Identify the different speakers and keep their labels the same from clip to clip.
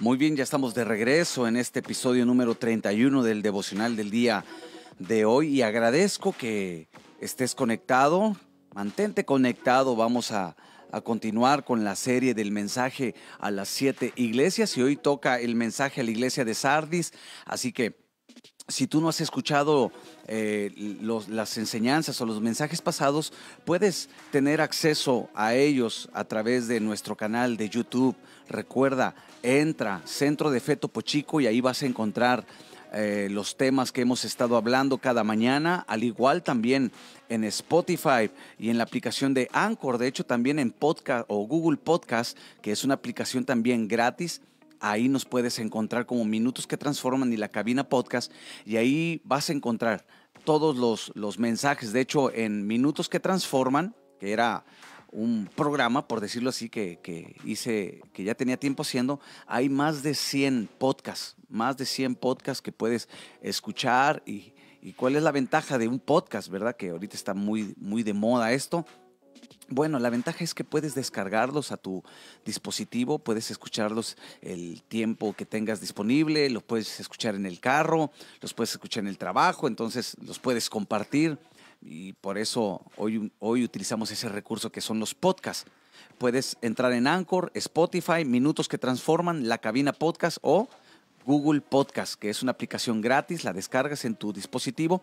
Speaker 1: Muy bien, ya estamos de regreso en este episodio número 31 del devocional del día de hoy y agradezco que estés conectado, mantente conectado, vamos a, continuar con la serie del mensaje a las siete iglesias y hoy toca el mensaje a la iglesia de Sardis, así que si tú no has escuchado eh, las enseñanzas o los mensajes pasados, puedes tener acceso a ellos a través de nuestro canal de YouTube. Recuerda, entra Centro de Feto Pochico y ahí vas a encontrar eh, los temas que hemos estado hablando cada mañana, al igual también en Spotify y en la aplicación de Anchor, de hecho también en Podcast o Google Podcast, que es una aplicación también gratis Ahí nos puedes encontrar como Minutos que Transforman y la cabina podcast y ahí vas a encontrar todos los, los mensajes. De hecho, en Minutos que Transforman, que era un programa, por decirlo así, que, que, hice, que ya tenía tiempo haciendo, hay más de 100 podcasts, más de 100 podcasts que puedes escuchar y, y cuál es la ventaja de un podcast, ¿verdad? Que ahorita está muy, muy de moda esto. Bueno, la ventaja es que puedes descargarlos a tu dispositivo, puedes escucharlos el tiempo que tengas disponible, los puedes escuchar en el carro, los puedes escuchar en el trabajo, entonces los puedes compartir y por eso hoy, hoy utilizamos ese recurso que son los podcasts. Puedes entrar en Anchor, Spotify, Minutos que Transforman, La Cabina Podcast o Google Podcast, que es una aplicación gratis, la descargas en tu dispositivo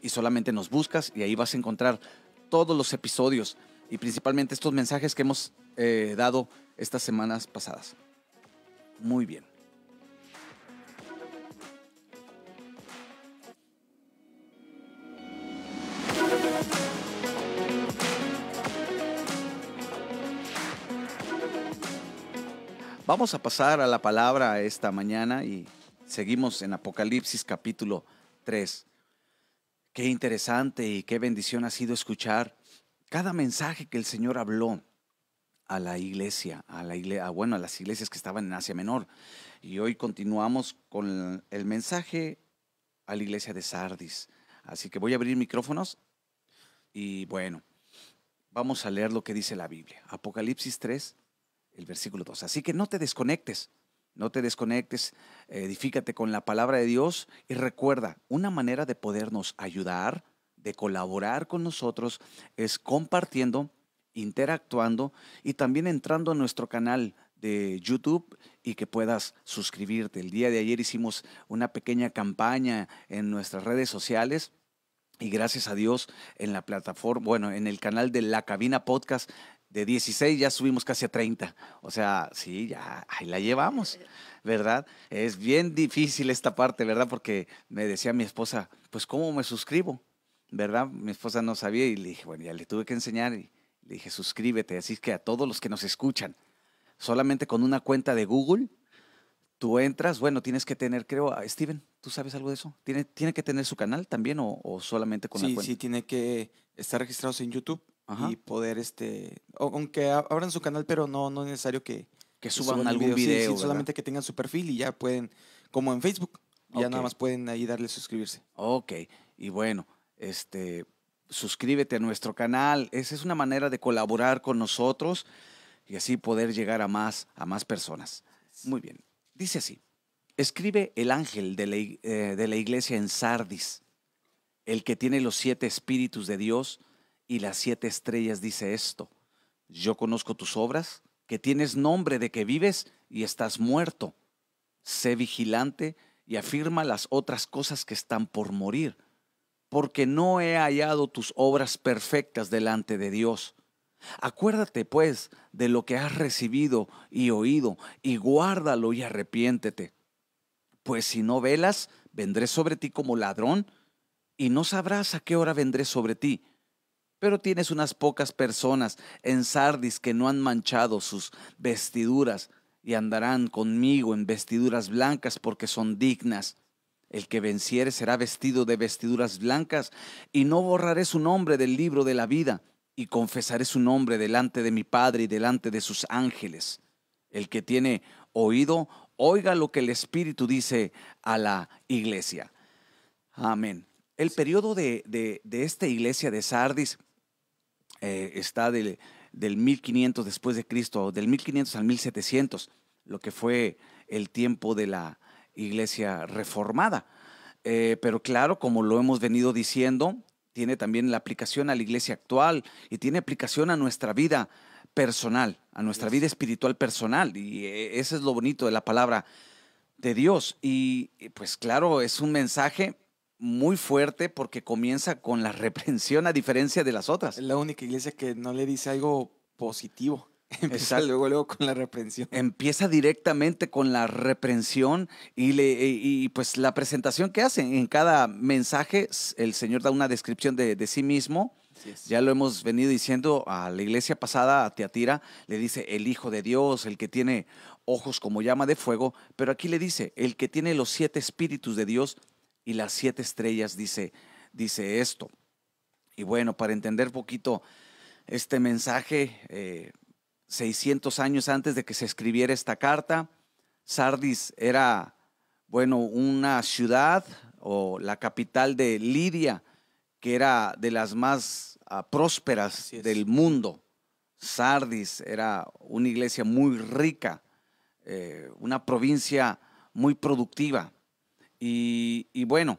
Speaker 1: y solamente nos buscas y ahí vas a encontrar todos los episodios y principalmente estos mensajes que hemos eh, dado estas semanas pasadas. Muy bien. Vamos a pasar a la palabra esta mañana y seguimos en Apocalipsis capítulo 3. Qué interesante y qué bendición ha sido escuchar cada mensaje que el Señor habló a la iglesia, a la iglesia, bueno, a las iglesias que estaban en Asia Menor. Y hoy continuamos con el mensaje a la iglesia de Sardis. Así que voy a abrir micrófonos y bueno, vamos a leer lo que dice la Biblia. Apocalipsis 3, el versículo 2. Así que no te desconectes, no te desconectes, edifícate con la palabra de Dios y recuerda, una manera de podernos ayudar de colaborar con nosotros es compartiendo, interactuando y también entrando a nuestro canal de YouTube y que puedas suscribirte. El día de ayer hicimos una pequeña campaña en nuestras redes sociales y gracias a Dios en la plataforma, bueno, en el canal de La Cabina Podcast de 16 ya subimos casi a 30. O sea, sí, ya ahí la llevamos, ¿verdad? Es bien difícil esta parte, ¿verdad? Porque me decía mi esposa, pues ¿cómo me suscribo? ¿verdad? Mi esposa no sabía y le dije, bueno, ya le tuve que enseñar y le dije, suscríbete. Así que a todos los que nos escuchan, solamente con una cuenta de Google, tú entras, bueno, tienes que tener, creo, Steven, ¿tú sabes algo de eso? ¿Tiene, tiene que tener su canal también o, solamente con
Speaker 2: la
Speaker 1: cuenta?
Speaker 2: Sí, tiene que estar registrados en YouTube y poder, este, aunque abran su canal, pero no, no es necesario que,
Speaker 1: que suban, algún video.
Speaker 2: solamente que tengan su perfil y ya pueden, como en Facebook, ya nada más pueden ahí darle suscribirse.
Speaker 1: Ok, y bueno, este, suscríbete a nuestro canal. Esa es una manera de colaborar con nosotros y así poder llegar a más, a más personas. Muy bien. Dice así. Escribe el ángel de la, eh, de la iglesia en Sardis, el que tiene los siete espíritus de Dios y las siete estrellas, dice esto. Yo conozco tus obras, que tienes nombre de que vives y estás muerto. Sé vigilante y afirma las otras cosas que están por morir porque no he hallado tus obras perfectas delante de Dios. Acuérdate, pues, de lo que has recibido y oído, y guárdalo y arrepiéntete. Pues si no velas, vendré sobre ti como ladrón, y no sabrás a qué hora vendré sobre ti. Pero tienes unas pocas personas en Sardis que no han manchado sus vestiduras, y andarán conmigo en vestiduras blancas porque son dignas. El que venciere será vestido de vestiduras blancas, y no borraré su nombre del libro de la vida, y confesaré su nombre delante de mi Padre y delante de sus ángeles. El que tiene oído, oiga lo que el Espíritu dice a la iglesia. Amén. El periodo de, esta iglesia de Sardis eh, está del, del 1500 después de Cristo, del 1500 al 1700, lo que fue el tiempo de la iglesia reformada. Eh, pero claro, como lo hemos venido diciendo, tiene también la aplicación a la iglesia actual y tiene aplicación a nuestra vida personal, a nuestra vida espiritual personal. Y eh, eso es lo bonito de la palabra de Dios. Y pues claro, es un mensaje muy fuerte porque comienza con la reprensión a diferencia de las otras.
Speaker 2: Es la única iglesia que no le dice algo positivo. Empieza luego, luego con la reprensión.
Speaker 1: Empieza directamente con la reprensión y, le, y, pues la presentación que hace. En cada mensaje el Señor da una descripción de, de sí mismo. Ya lo hemos venido diciendo a la iglesia pasada, a Teatira, le dice el Hijo de Dios, el que tiene ojos como llama de fuego, pero aquí le dice el que tiene los siete espíritus de Dios y las siete estrellas, dice, dice esto. Y bueno, para entender poquito este mensaje, eh, 600 años antes de que se escribiera esta carta. Sardis era, bueno, una ciudad o la capital de Lidia, que era de las más ah, prósperas del mundo. Sardis era una iglesia muy rica, eh, una provincia muy productiva. Y, bueno,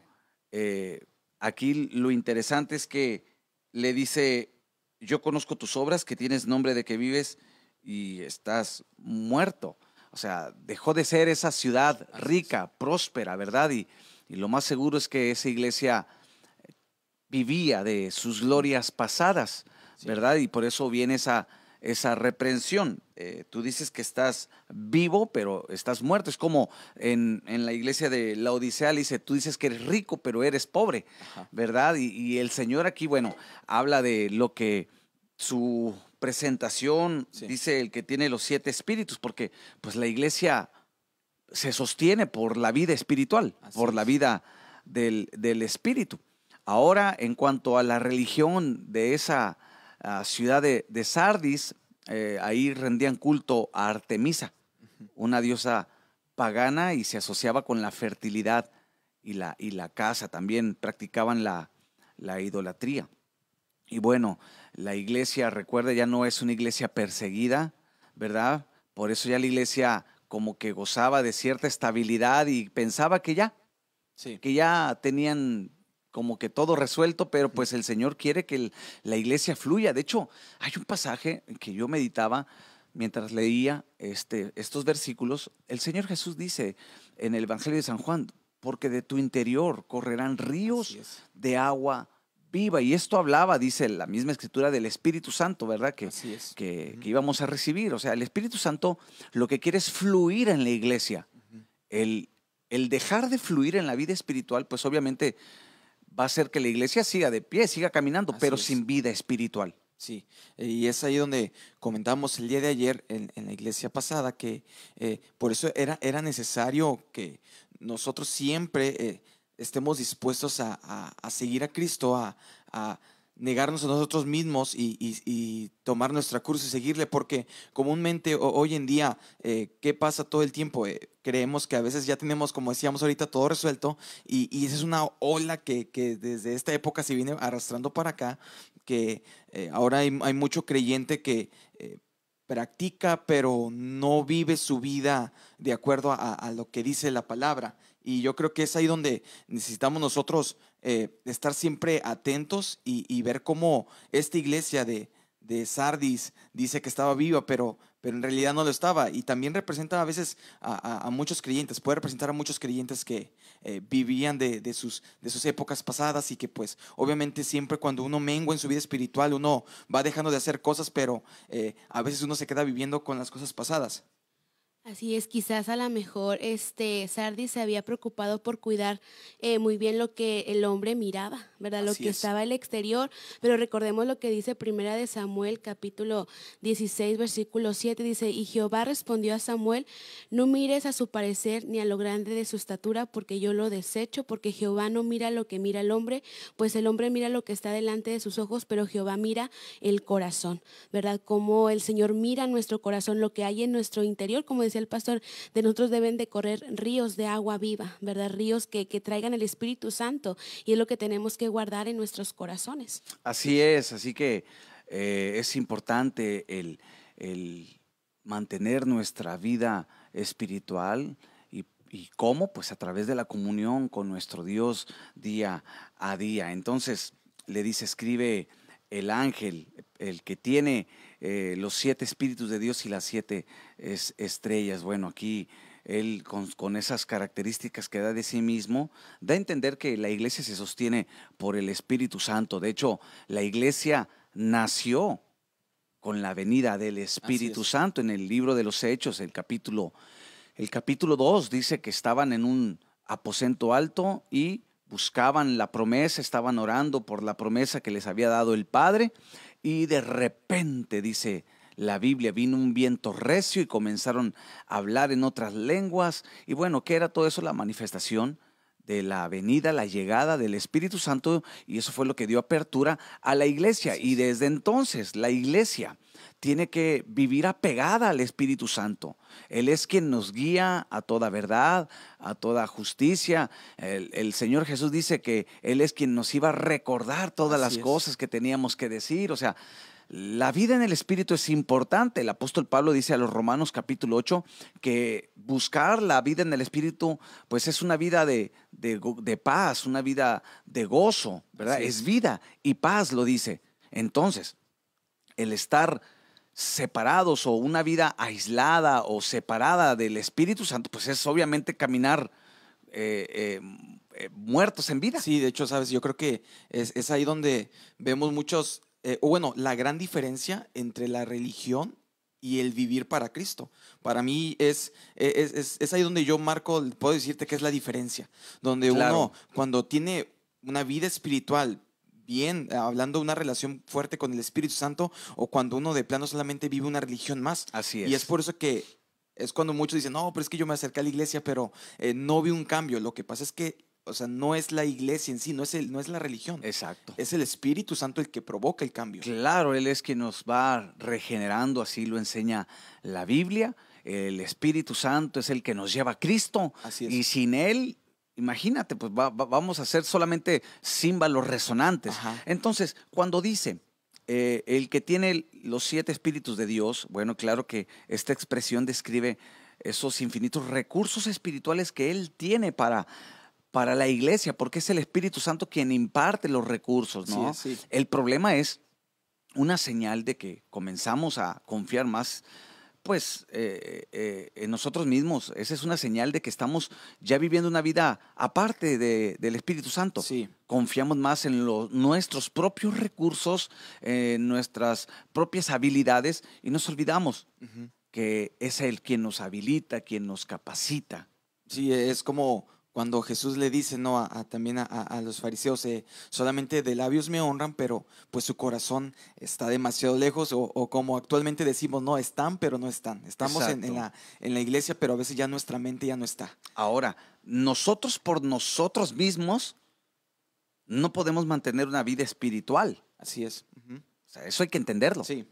Speaker 1: eh, aquí lo interesante es que le dice, yo conozco tus obras, que tienes nombre de que vives y estás muerto. O sea, dejó de ser esa ciudad rica, próspera, ¿verdad? Y, lo más seguro es que esa iglesia vivía de sus glorias pasadas, ¿verdad? Y por eso viene esa, esa reprensión. Eh, tú dices que estás vivo, pero estás muerto. Es como en, la iglesia de la Odisea, dice, tú dices que eres rico, pero eres pobre, ¿verdad? Y, y, el Señor aquí, bueno, habla de lo que su presentación, dice el que tiene los siete espíritus, porque pues la iglesia se sostiene por la vida espiritual, por la vida del, espíritu. Ahora, en cuanto a la religión de esa ah, ciudad de, Sardis, eh, ahí rendían culto a Artemisa, una diosa pagana y se asociaba con la fertilidad y la, y la casa. También practicaban la, la idolatría. Y bueno, la iglesia, recuerda, ya no es una iglesia perseguida, ¿verdad? Por eso ya la iglesia como que gozaba de cierta estabilidad y pensaba que ya, que ya tenían como que todo resuelto, pero pues el Señor quiere que la iglesia fluya. De hecho, hay un pasaje que yo meditaba mientras leía este, estos versículos. El Señor Jesús dice en el Evangelio de San Juan, porque de tu interior correrán ríos de agua viva. Y esto hablaba, dice la misma escritura, del Espíritu Santo, ¿verdad? Que, que, íbamos a recibir. O sea, el Espíritu Santo lo que quiere es fluir en la iglesia. el, el dejar de fluir en la vida espiritual, pues obviamente va a hacer que la iglesia siga de pie, siga caminando, pero sin vida espiritual.
Speaker 2: Sí, y es ahí donde comentamos el día de ayer en, la iglesia pasada que eh, por eso era, era necesario que nosotros siempre eh, estemos dispuestos a, seguir a Cristo, a, negarnos a nosotros mismos y, tomar nuestra cruz y seguirle, porque comúnmente hoy en día, eh, ¿qué pasa todo el tiempo? Eh, creemos que a veces ya tenemos, como decíamos ahorita, todo resuelto y, esa es una ola que, desde esta época se viene arrastrando para acá, que eh, ahora hay, mucho creyente que practica, pero no vive su vida de acuerdo a, lo que dice la palabra. Y yo creo que es ahí donde necesitamos nosotros eh, estar siempre atentos y, ver cómo esta iglesia de, Sardis dice que estaba viva, pero, pero en realidad no lo estaba. Y también representa a veces a, muchos creyentes, puede representar a muchos creyentes que eh, vivían de, sus, de sus épocas pasadas y que pues obviamente siempre cuando uno mengua en su vida espiritual, uno va dejando de hacer cosas, pero eh, a veces uno se queda viviendo con las cosas pasadas.
Speaker 3: Así es, quizás a lo mejor este Sardis se había preocupado por cuidar eh, muy bien lo que el hombre miraba, ¿verdad? lo que estaba al exterior, pero recordemos lo que dice Primera de Samuel, capítulo 16, versículo 7, dice, y Jehová respondió a Samuel, no mires a su parecer ni a lo grande de su estatura, porque yo lo desecho, porque Jehová no mira lo que mira el hombre, pues el hombre mira lo que está delante de sus ojos, pero Jehová mira el corazón, ¿verdad? Como el Señor mira nuestro corazón, lo que hay en nuestro interior, como decía el pastor, de nosotros deben de correr ríos de agua viva, ¿verdad? Ríos que, que traigan el Espíritu Santo y es lo que tenemos que guardar en nuestros corazones.
Speaker 1: Así es, así que eh, es importante el, el mantener nuestra vida espiritual. ¿Y, ¿Y cómo? Pues a través de la comunión con nuestro Dios día a día. Entonces le dice, escribe el ángel, el que tiene eh, los siete espíritus de Dios y las siete estrellas. Bueno, aquí él con, esas características que da de sí mismo, da a entender que la iglesia se sostiene por el Espíritu Santo. De hecho, la iglesia nació con la venida del Espíritu Santo en el libro de los Hechos, el capítulo, el capítulo 2 dice que estaban en un aposento alto y buscaban la promesa, estaban orando por la promesa que les había dado el Padre y de repente dice la Biblia, vino un viento recio y comenzaron a hablar en otras lenguas. Y bueno, ¿qué era todo eso? La manifestación de la venida, la llegada del Espíritu Santo y eso fue lo que dio apertura a la iglesia. Y desde entonces la iglesia tiene que vivir apegada al Espíritu Santo. Él es quien nos guía a toda verdad, a toda justicia. El, Señor Jesús dice que Él es quien nos iba a recordar todas las cosas que teníamos que decir. O sea, la vida en el Espíritu es importante. El apóstol Pablo dice a los Romanos capítulo 8 que buscar la vida en el Espíritu pues es una vida de, paz, una vida de gozo, ¿verdad? Es. vida y paz, lo dice. Entonces, el estar separados o una vida aislada o separada del Espíritu Santo, pues es obviamente caminar eh, eh, eh, muertos en vida.
Speaker 2: Sí, de hecho, sabes, yo creo que es, es ahí donde vemos muchos eh, o bueno, la gran diferencia entre la religión y el vivir para Cristo. Para mí es, es, es, ahí donde yo marco, puedo decirte que es la diferencia, donde uno cuando tiene una vida espiritual bien, hablando de una relación fuerte con el Espíritu Santo, o cuando uno de plano solamente vive una religión más.
Speaker 1: Así es.
Speaker 2: Y es por eso que es cuando muchos dicen, no, pero es que yo me acerqué a la iglesia, pero eh, no vi un cambio. Lo que pasa es que o sea, no es la iglesia en sí, no es, el, no es la religión.
Speaker 1: Exacto.
Speaker 2: Es el Espíritu Santo el que provoca el cambio.
Speaker 1: Claro, Él es quien nos va regenerando, así lo enseña la Biblia. El Espíritu Santo es el que nos lleva a Cristo. Así es. Y sin Él, imagínate, pues vamos a ser solamente símbolos resonantes. Entonces, cuando dice eh, el que tiene los siete espíritus de Dios, bueno, claro que esta expresión describe esos infinitos recursos espirituales que Él tiene para para la iglesia, porque es el Espíritu Santo quien imparte los recursos, ¿no? El problema es una señal de que comenzamos a confiar más pues eh, eh, en nosotros mismos. Esa es una señal de que estamos ya viviendo una vida aparte del Espíritu Santo.
Speaker 2: Sí.
Speaker 1: Confiamos más en nuestros propios recursos, en nuestras propias habilidades y nos olvidamos que es Él quien nos habilita, quien nos capacita.
Speaker 2: Sí, es como cuando Jesús le dice no a, también a, los fariseos eh, solamente de labios me honran pero pues su corazón está demasiado lejos o, como actualmente decimos no están pero no están. Estamos en, la, en la iglesia pero a veces ya nuestra mente ya no está.
Speaker 1: Ahora nosotros por nosotros mismos no podemos mantener una vida espiritual.
Speaker 2: Así es
Speaker 1: o sea, eso hay que entenderlo.
Speaker 2: Sí.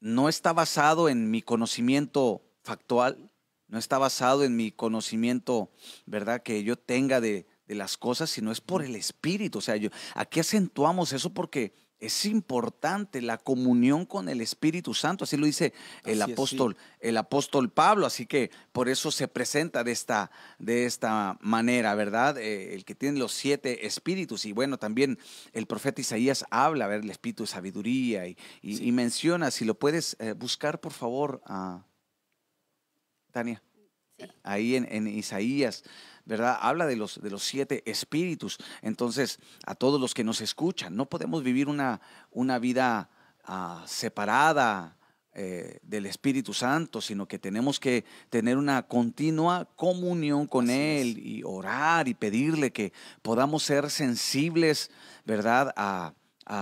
Speaker 1: No está basado en mi conocimiento factual no está basado en mi conocimiento, ¿verdad? Que yo tenga de, las cosas, sino es por el Espíritu. O sea, yo, aquí acentuamos eso porque es importante la comunión con el Espíritu Santo, así lo dice el apóstol, el apóstol Pablo, así que por eso se presenta de esta, de esta manera, ¿verdad? Eh, el que tiene los siete espíritus y bueno, también el profeta Isaías habla, a ver, el espíritu de sabiduría y, menciona, si lo puedes eh, buscar por favor, a Tania. Ahí en, Isaías, ¿verdad? Habla de los, de los siete espíritus. Entonces, a todos los que nos escuchan, no podemos vivir una, una vida ah, separada eh, del Espíritu Santo, sino que tenemos que tener una continua comunión con Él y orar y pedirle que podamos ser sensibles, ¿verdad? A,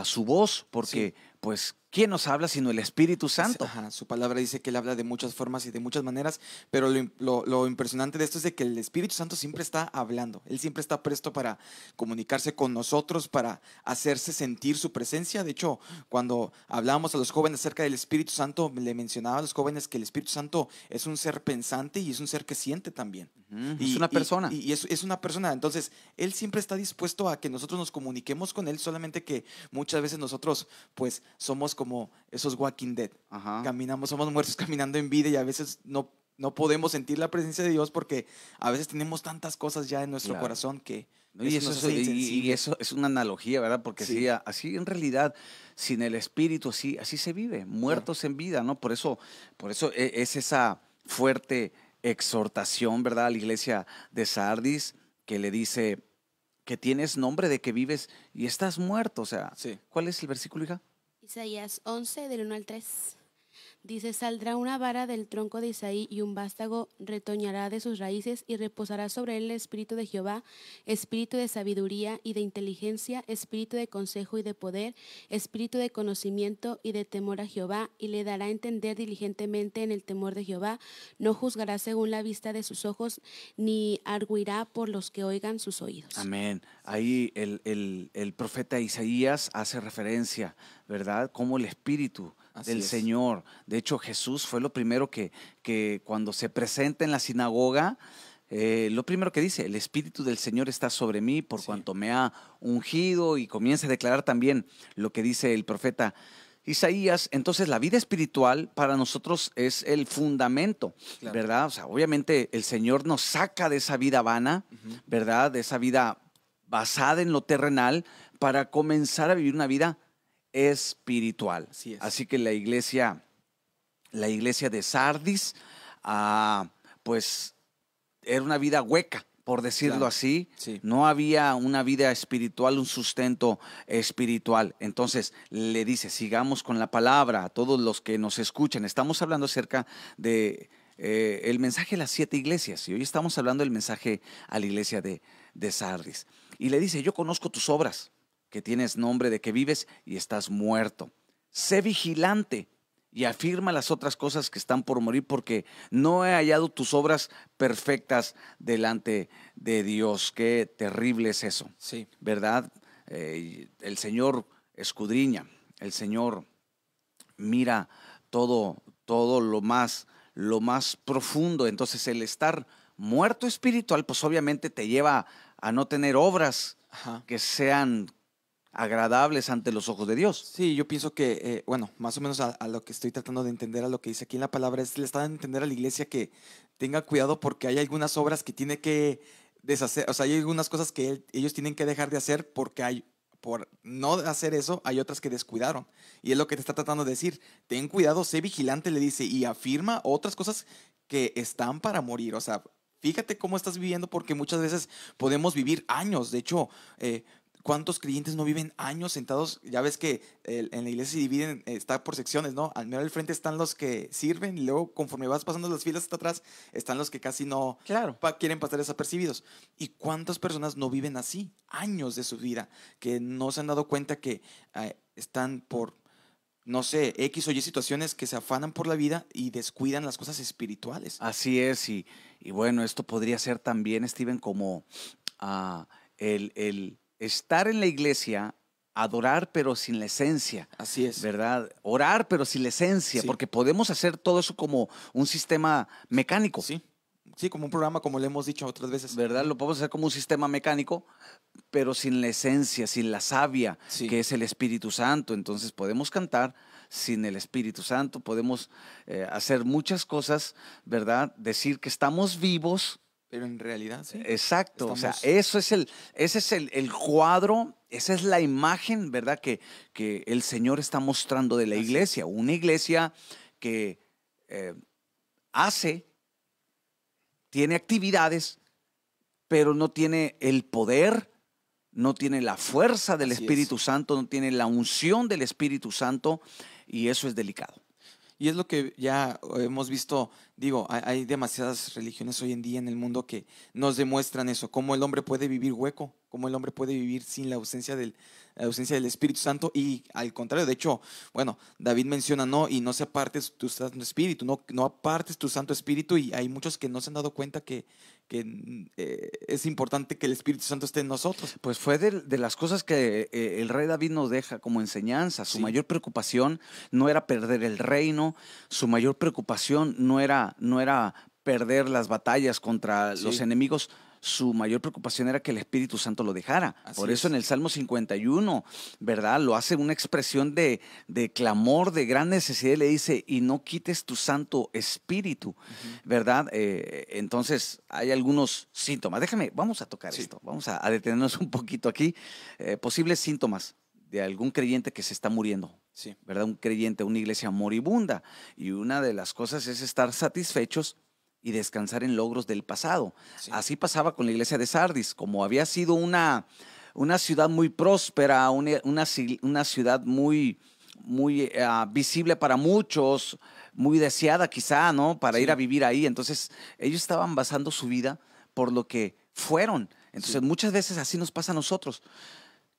Speaker 1: su voz, porque pues ¿Quién nos habla sino el Espíritu Santo?
Speaker 2: su palabra dice que Él habla de muchas formas y de muchas maneras, pero lo, impresionante de esto es de que el Espíritu Santo siempre está hablando. Él siempre está presto para comunicarse con nosotros, para hacerse sentir su presencia. De hecho, cuando hablábamos a los jóvenes acerca del Espíritu Santo, le mencionaba a los jóvenes que el Espíritu Santo es un ser pensante y es un ser que siente también.
Speaker 1: y, es una persona.
Speaker 2: Y, es, es una persona. Entonces, Él siempre está dispuesto a que nosotros nos comuniquemos con Él, solamente que muchas veces nosotros, pues, somos como esos Walking Dead. Caminamos, somos muertos caminando en vida y a veces no, no podemos sentir la presencia de Dios porque a veces tenemos tantas cosas ya en nuestro corazón que...
Speaker 1: Y eso, y, eso, es una analogía, ¿verdad? Porque sí. así en realidad, sin el Espíritu, así, así se vive, muertos en vida, ¿no? Por eso, por eso e, es esa fuerte exhortación, ¿verdad? A la iglesia de Sardis que le dice que tienes nombre de que vives y estás muerto. O sea, ¿cuál es el versículo, hija?
Speaker 3: Isaías 11, del 1 al 3. Dice, saldrá una vara del tronco de Isaí y un vástago retoñará de sus raíces y reposará sobre él el espíritu de Jehová, espíritu de sabiduría y de inteligencia, espíritu de consejo y de poder, espíritu de conocimiento y de temor a Jehová, y le dará a entender diligentemente en el temor de Jehová. No juzgará según la vista de sus ojos, ni arguirá por los que oigan sus oídos.
Speaker 1: Amén. Ahí el, el profeta Isaías hace referencia, ¿verdad? Como el espíritu del Señor. De hecho, Jesús fue lo primero que, que cuando se presenta en la sinagoga, eh, lo primero que dice, el Espíritu del Señor está sobre mí por cuanto me ha ungido y comienza a declarar también lo que dice el profeta Isaías. Entonces la vida espiritual para nosotros es el fundamento, ¿verdad? O sea, obviamente el Señor nos saca de esa vida vana, ¿verdad? De esa vida basada en lo terrenal para comenzar a vivir una vida espiritual. Así, que la iglesia, la iglesia de Sardis, ah, pues era una vida hueca, por decirlo así. No había una vida espiritual, un sustento espiritual. Entonces le dice, sigamos con la palabra a todos los que nos escuchan. Estamos hablando acerca de eh, el mensaje a las siete iglesias y hoy estamos hablando del mensaje a la iglesia de, de Sardis. Y le dice, yo conozco tus obras que tienes nombre de que vives y estás muerto. Sé vigilante y afirma las otras cosas que están por morir porque no he hallado tus obras perfectas delante de Dios. Qué terrible es eso.
Speaker 2: Sí.
Speaker 1: ¿Verdad? Eh, el Señor escudriña, el Señor mira todo, todo lo más, lo más profundo. Entonces el estar muerto espiritual, pues obviamente te lleva a no tener obras que sean agradables ante los ojos de Dios.
Speaker 2: Sí, yo pienso que, eh, bueno, más o menos a, lo que estoy tratando de entender, a lo que dice aquí en la palabra, es le está dando a entender a la iglesia que tenga cuidado porque hay algunas obras que tiene que deshacer, o sea, hay algunas cosas que ellos tienen que dejar de hacer porque hay, por no hacer eso, hay otras que descuidaron. Y es lo que te está tratando de decir. Ten cuidado, sé vigilante, le dice, y afirma otras cosas que están para morir. O sea, fíjate cómo estás viviendo porque muchas veces podemos vivir años. De hecho, eh, ¿Cuántos creyentes no viven años sentados? Ya ves que en la iglesia se dividen, está por secciones, ¿no? Al menos al frente están los que sirven y luego conforme vas pasando las filas hasta atrás están los que casi no
Speaker 1: claro.
Speaker 2: quieren pasar desapercibidos. ¿Y cuántas personas no viven así? Años de su vida que no se han dado cuenta que eh, están por, no sé, X o Y situaciones que se afanan por la vida y descuidan las cosas espirituales.
Speaker 1: Así es, y, bueno, esto podría ser también, Steven, como ah, el, el estar en la iglesia, adorar pero sin la esencia.
Speaker 2: Así es.
Speaker 1: ¿Verdad? Orar pero sin la esencia, porque podemos hacer todo eso como un sistema mecánico.
Speaker 2: Sí. Sí, como un programa, como le hemos dicho otras veces.
Speaker 1: ¿Verdad? Lo podemos hacer como un sistema mecánico, pero sin la esencia, sin la savia, que es el Espíritu Santo. Entonces podemos cantar sin el Espíritu Santo, podemos eh, hacer muchas cosas, ¿verdad? Decir que estamos vivos,
Speaker 2: pero en realidad, sí.
Speaker 1: Exacto. O sea, eso es el, ese es el, cuadro, esa es la imagen, ¿verdad? Que, que el Señor está mostrando de la iglesia. Una iglesia que eh, hace, tiene actividades, pero no tiene el poder, no tiene la fuerza del Espíritu Santo, no tiene la unción del Espíritu Santo, y eso es delicado.
Speaker 2: Y es lo que ya hemos visto, digo, hay, demasiadas religiones hoy en día en el mundo que nos demuestran eso, cómo el hombre puede vivir hueco, cómo el hombre puede vivir sin la ausencia del, ausencia del Espíritu Santo y al contrario, de hecho, bueno, David menciona, no, y no se apartes tu Santo Espíritu, no, no apartes tu Santo Espíritu y hay muchos que no se han dado cuenta que, que eh, es importante que el Espíritu Santo esté en nosotros.
Speaker 1: Pues fue de, las cosas que eh, el rey David nos deja como enseñanza. Su mayor preocupación no era perder el reino, su mayor preocupación no era, no era perder las batallas contra los enemigos, su mayor preocupación era que el Espíritu Santo lo dejara. Por eso en el Salmo 51, ¿verdad? Lo hace una expresión de, clamor, de gran necesidad, le dice, y no quites tu Santo Espíritu, ¿verdad? Eh, entonces hay algunos síntomas. Déjame, vamos a tocar esto, vamos a, detenernos un poquito aquí. Eh, posibles síntomas de algún creyente que se está muriendo. Sí. ¿Verdad? Un creyente, una iglesia moribunda. Y una de las cosas es estar satisfechos y descansar en logros del pasado. Así pasaba con la iglesia de Sardis, como había sido una, una ciudad muy próspera, una, una, ciudad muy, muy eh, visible para muchos, muy deseada quizá, ¿no? Para ir a vivir ahí. Entonces, ellos estaban basando su vida por lo que fueron. Entonces, muchas veces así nos pasa a nosotros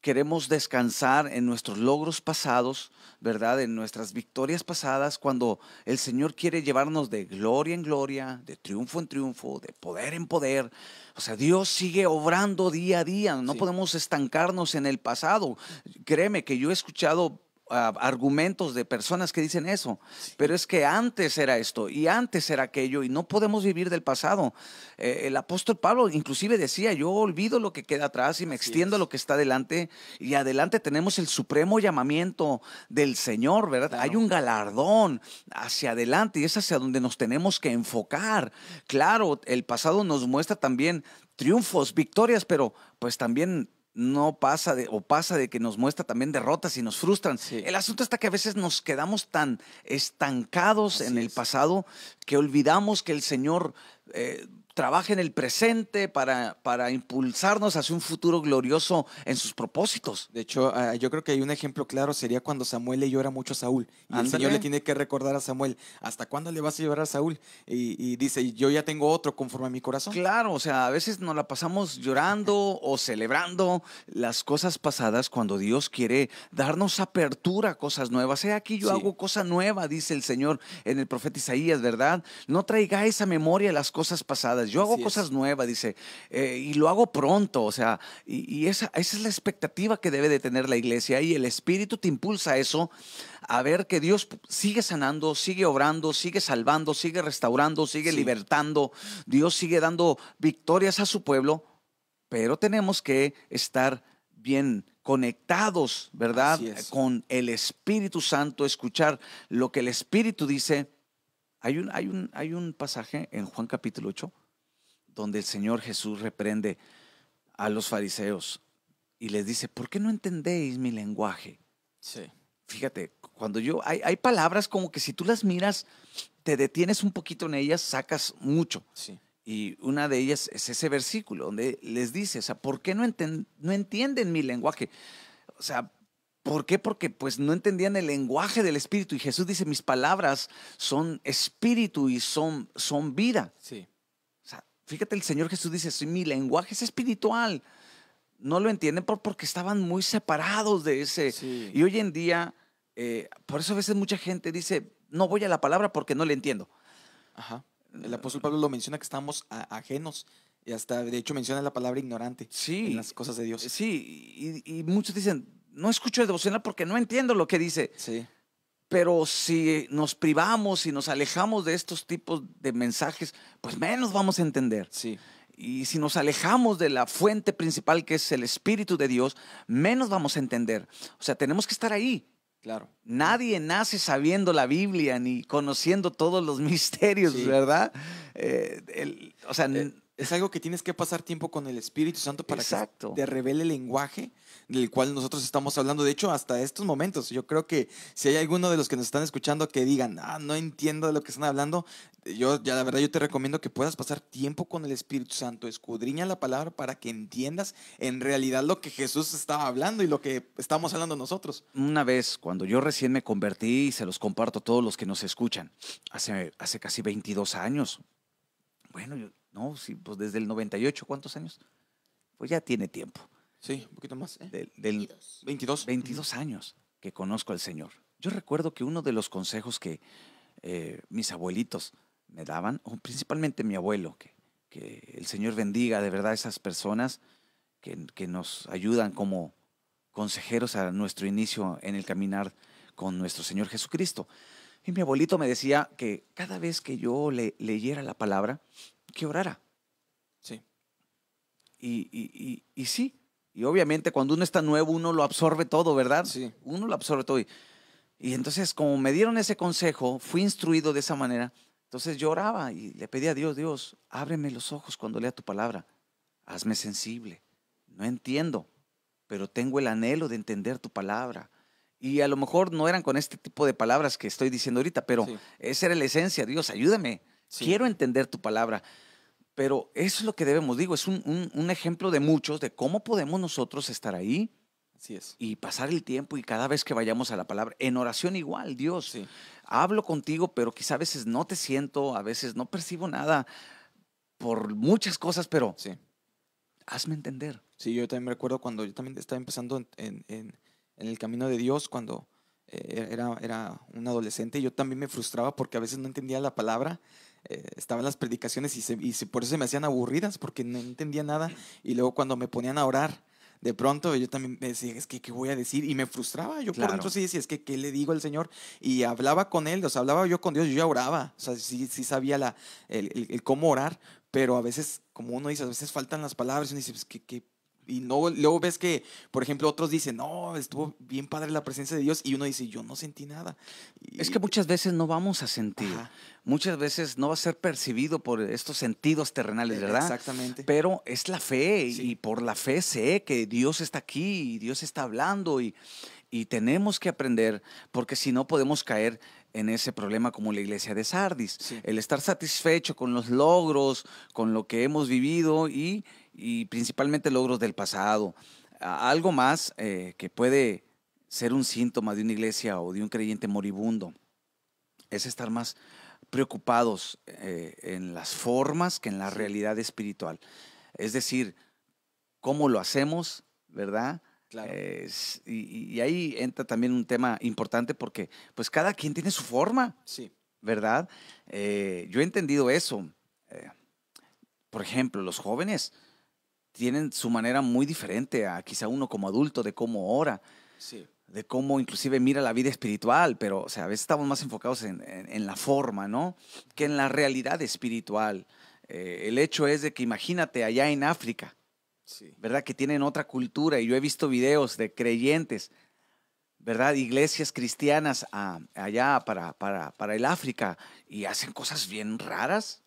Speaker 1: queremos descansar en nuestros logros pasados, ¿verdad? En nuestras victorias pasadas, cuando el Señor quiere llevarnos de gloria en gloria, de triunfo en triunfo, de poder en poder. O sea, Dios sigue obrando día a día, no podemos estancarnos en el pasado. Créeme que yo he escuchado argumentos de personas que dicen eso, pero es que antes era esto y antes era aquello y no podemos vivir del pasado. Eh, el apóstol Pablo inclusive decía, yo olvido lo que queda atrás y me extiendo a lo que está adelante y adelante tenemos el supremo llamamiento del Señor, ¿verdad? Hay un galardón hacia adelante y es hacia donde nos tenemos que enfocar. Claro, el pasado nos muestra también triunfos, victorias, pero pues también no pasa de, o pasa de que nos muestra también derrotas y nos frustran. El asunto está que a veces nos quedamos tan estancados en el pasado que olvidamos que el Señor eh, trabaja en el presente para, para impulsarnos hacia un futuro glorioso en sus propósitos.
Speaker 2: De hecho, ah, yo creo que hay un ejemplo claro, sería cuando Samuel le llora mucho a Saúl. Y el Señor le tiene que recordar a Samuel, ¿hasta cuándo le vas a llorar a Saúl? Y, dice, yo ya tengo otro conforme a mi corazón.
Speaker 1: Claro, o sea, a veces nos la pasamos llorando o celebrando las cosas pasadas cuando Dios quiere darnos apertura a cosas nuevas. He aquí yo hago cosa nueva, dice el Señor en el profeta Isaías, ¿verdad? No traigáis a memoria las cosas pasadas yo hago cosas nuevas, dice, eh, y lo hago pronto, o sea, y, esa, esa, es la expectativa que debe de tener la iglesia y el Espíritu te impulsa a eso, a ver que Dios sigue sanando, sigue obrando, sigue salvando, sigue restaurando, sigue libertando, Dios sigue dando victorias a su pueblo, pero tenemos que estar bien conectados, ¿verdad? Con el Espíritu Santo, escuchar lo que el Espíritu dice. Hay un, hay un, hay un pasaje en Juan capítulo 8 donde el Señor Jesús reprende a los fariseos y les dice, ¿por qué no entendéis mi lenguaje? Sí. Fíjate, cuando yo, hay, hay palabras como que si tú las miras, te detienes un poquito en ellas, sacas mucho. Sí. Y una de ellas es ese versículo donde les dice, o sea, ¿por qué no, no entienden mi lenguaje? O sea, ¿por qué? Porque pues no entendían el lenguaje del Espíritu. Y Jesús dice, mis palabras son espíritu y son, son vida. Sí. Fíjate, el Señor Jesús dice, mi lenguaje es espiritual. No lo entienden porque estaban muy separados de ese. Y hoy en día, eh, por eso a veces mucha gente dice, no voy a la palabra porque no le entiendo.
Speaker 2: Ajá. El apóstol Pablo lo menciona que estamos ajenos y hasta, de hecho, menciona la palabra ignorante sí, en las cosas de Dios.
Speaker 1: Sí, y, y muchos dicen, no escucho el devocional porque no entiendo lo que dice. Sí. Pero si nos privamos y nos alejamos de estos tipos de mensajes, pues menos vamos a entender. Sí. Y si nos alejamos de la fuente principal que es el Espíritu de Dios, menos vamos a entender. O sea, tenemos que estar ahí. Claro. Nadie nace sabiendo la Biblia ni conociendo todos los misterios, ¿verdad?
Speaker 2: Eh, o sea, eh, es algo que tienes que pasar tiempo con el Espíritu Santo para que te revele el lenguaje del cual nosotros estamos hablando. De hecho, hasta estos momentos, yo creo que si hay alguno de los que nos están escuchando que digan, ah, no entiendo de lo que están hablando, yo ya la verdad yo te recomiendo que puedas pasar tiempo con el Espíritu Santo, escudriña la palabra para que entiendas en realidad lo que Jesús estaba hablando y lo que estamos hablando nosotros.
Speaker 1: Una vez, cuando yo recién me convertí, y se los comparto a todos los que nos escuchan, hace, hace casi 22 años. Bueno, yo, no, sí, pues desde el 98, ¿cuántos años? Pues ya tiene tiempo.
Speaker 2: Sí, un poquito más. ¿eh?
Speaker 1: Del, 22. 22. años que conozco al Señor. Yo recuerdo que uno de los consejos que eh, mis abuelitos me daban, o principalmente mi abuelo, que, que el Señor bendiga de verdad a esas personas que, que nos ayudan como consejeros a nuestro inicio en el caminar con nuestro Señor Jesucristo. Y mi abuelito me decía que cada vez que yo le, leyera la palabra, que orara.
Speaker 2: Sí.
Speaker 1: Y, y, y, sí, y obviamente cuando uno está nuevo, uno lo absorbe todo, ¿verdad?
Speaker 2: Sí.
Speaker 1: Uno lo absorbe todo. Y, y entonces, como me dieron ese consejo, fui instruido de esa manera. Entonces yo oraba y le pedía a Dios, Dios, ábreme los ojos cuando lea tu palabra. Hazme sensible. No entiendo, pero tengo el anhelo de entender tu palabra. Y a lo mejor no eran con este tipo de palabras que estoy diciendo ahorita, pero esa era la esencia. Dios, ayúdame. Quiero entender tu palabra. Pero eso es lo que debemos, digo, es un, un, ejemplo de muchos de cómo podemos nosotros estar ahí
Speaker 2: Así es.
Speaker 1: y pasar el tiempo y cada vez que vayamos a la palabra, en oración igual, Dios, hablo contigo, pero quizá a veces no te siento, a veces no percibo nada por muchas cosas, pero
Speaker 2: sí.
Speaker 1: hazme entender.
Speaker 2: Sí, yo también me recuerdo cuando yo también estaba empezando en, en, el camino de Dios, cuando eh, era, era un adolescente, yo también me frustraba porque a veces no entendía la palabra. Eh, estaban las predicaciones y, y por eso se me hacían aburridas porque no entendía nada. Y luego cuando me ponían a orar, de pronto yo también me decía, es que, ¿qué voy a decir? Y me frustraba. Yo por dentro sí decía, es que, ¿qué le digo al Señor? Y hablaba con Él, o sea, hablaba yo con Dios, yo ya oraba. O sea, sí, sí sabía la, el, el, cómo orar, pero a veces, como uno dice, a veces faltan las palabras y uno dice, pues, ¿qué, qué y no, luego ves que, por ejemplo, otros dicen, no, estuvo bien padre la presencia de Dios. Y uno dice, yo no sentí nada.
Speaker 1: Es que muchas veces no vamos a sentir. Muchas veces no va a ser percibido por estos sentidos terrenales, e, ¿verdad?
Speaker 2: Exactamente.
Speaker 1: Pero es la fe. Y por la fe sé que Dios está aquí y Dios está hablando. Y, y tenemos que aprender, porque si no podemos caer en ese problema como la iglesia de Sardis. El estar satisfecho con los logros, con lo que hemos vivido y y principalmente logros del pasado. Algo más eh, que puede ser un síntoma de una iglesia o de un creyente moribundo es estar más preocupados eh, en las formas que en la realidad espiritual. Es decir, cómo lo hacemos, ¿verdad? y, ahí entra también un tema importante porque pues cada quien tiene su forma,
Speaker 2: sí.
Speaker 1: ¿verdad? Eh, yo he entendido eso. por ejemplo, los jóvenes tienen su manera muy diferente a quizá uno como adulto de cómo ora, de cómo inclusive mira la vida espiritual, pero o sea, a veces estamos más enfocados en, la forma, ¿no? Que en la realidad espiritual. Eh, el hecho es de que imagínate allá en África, ¿verdad? Que tienen otra cultura y yo he visto videos de creyentes ¿verdad? Iglesias cristianas allá para, para, para, el África y hacen cosas bien raras,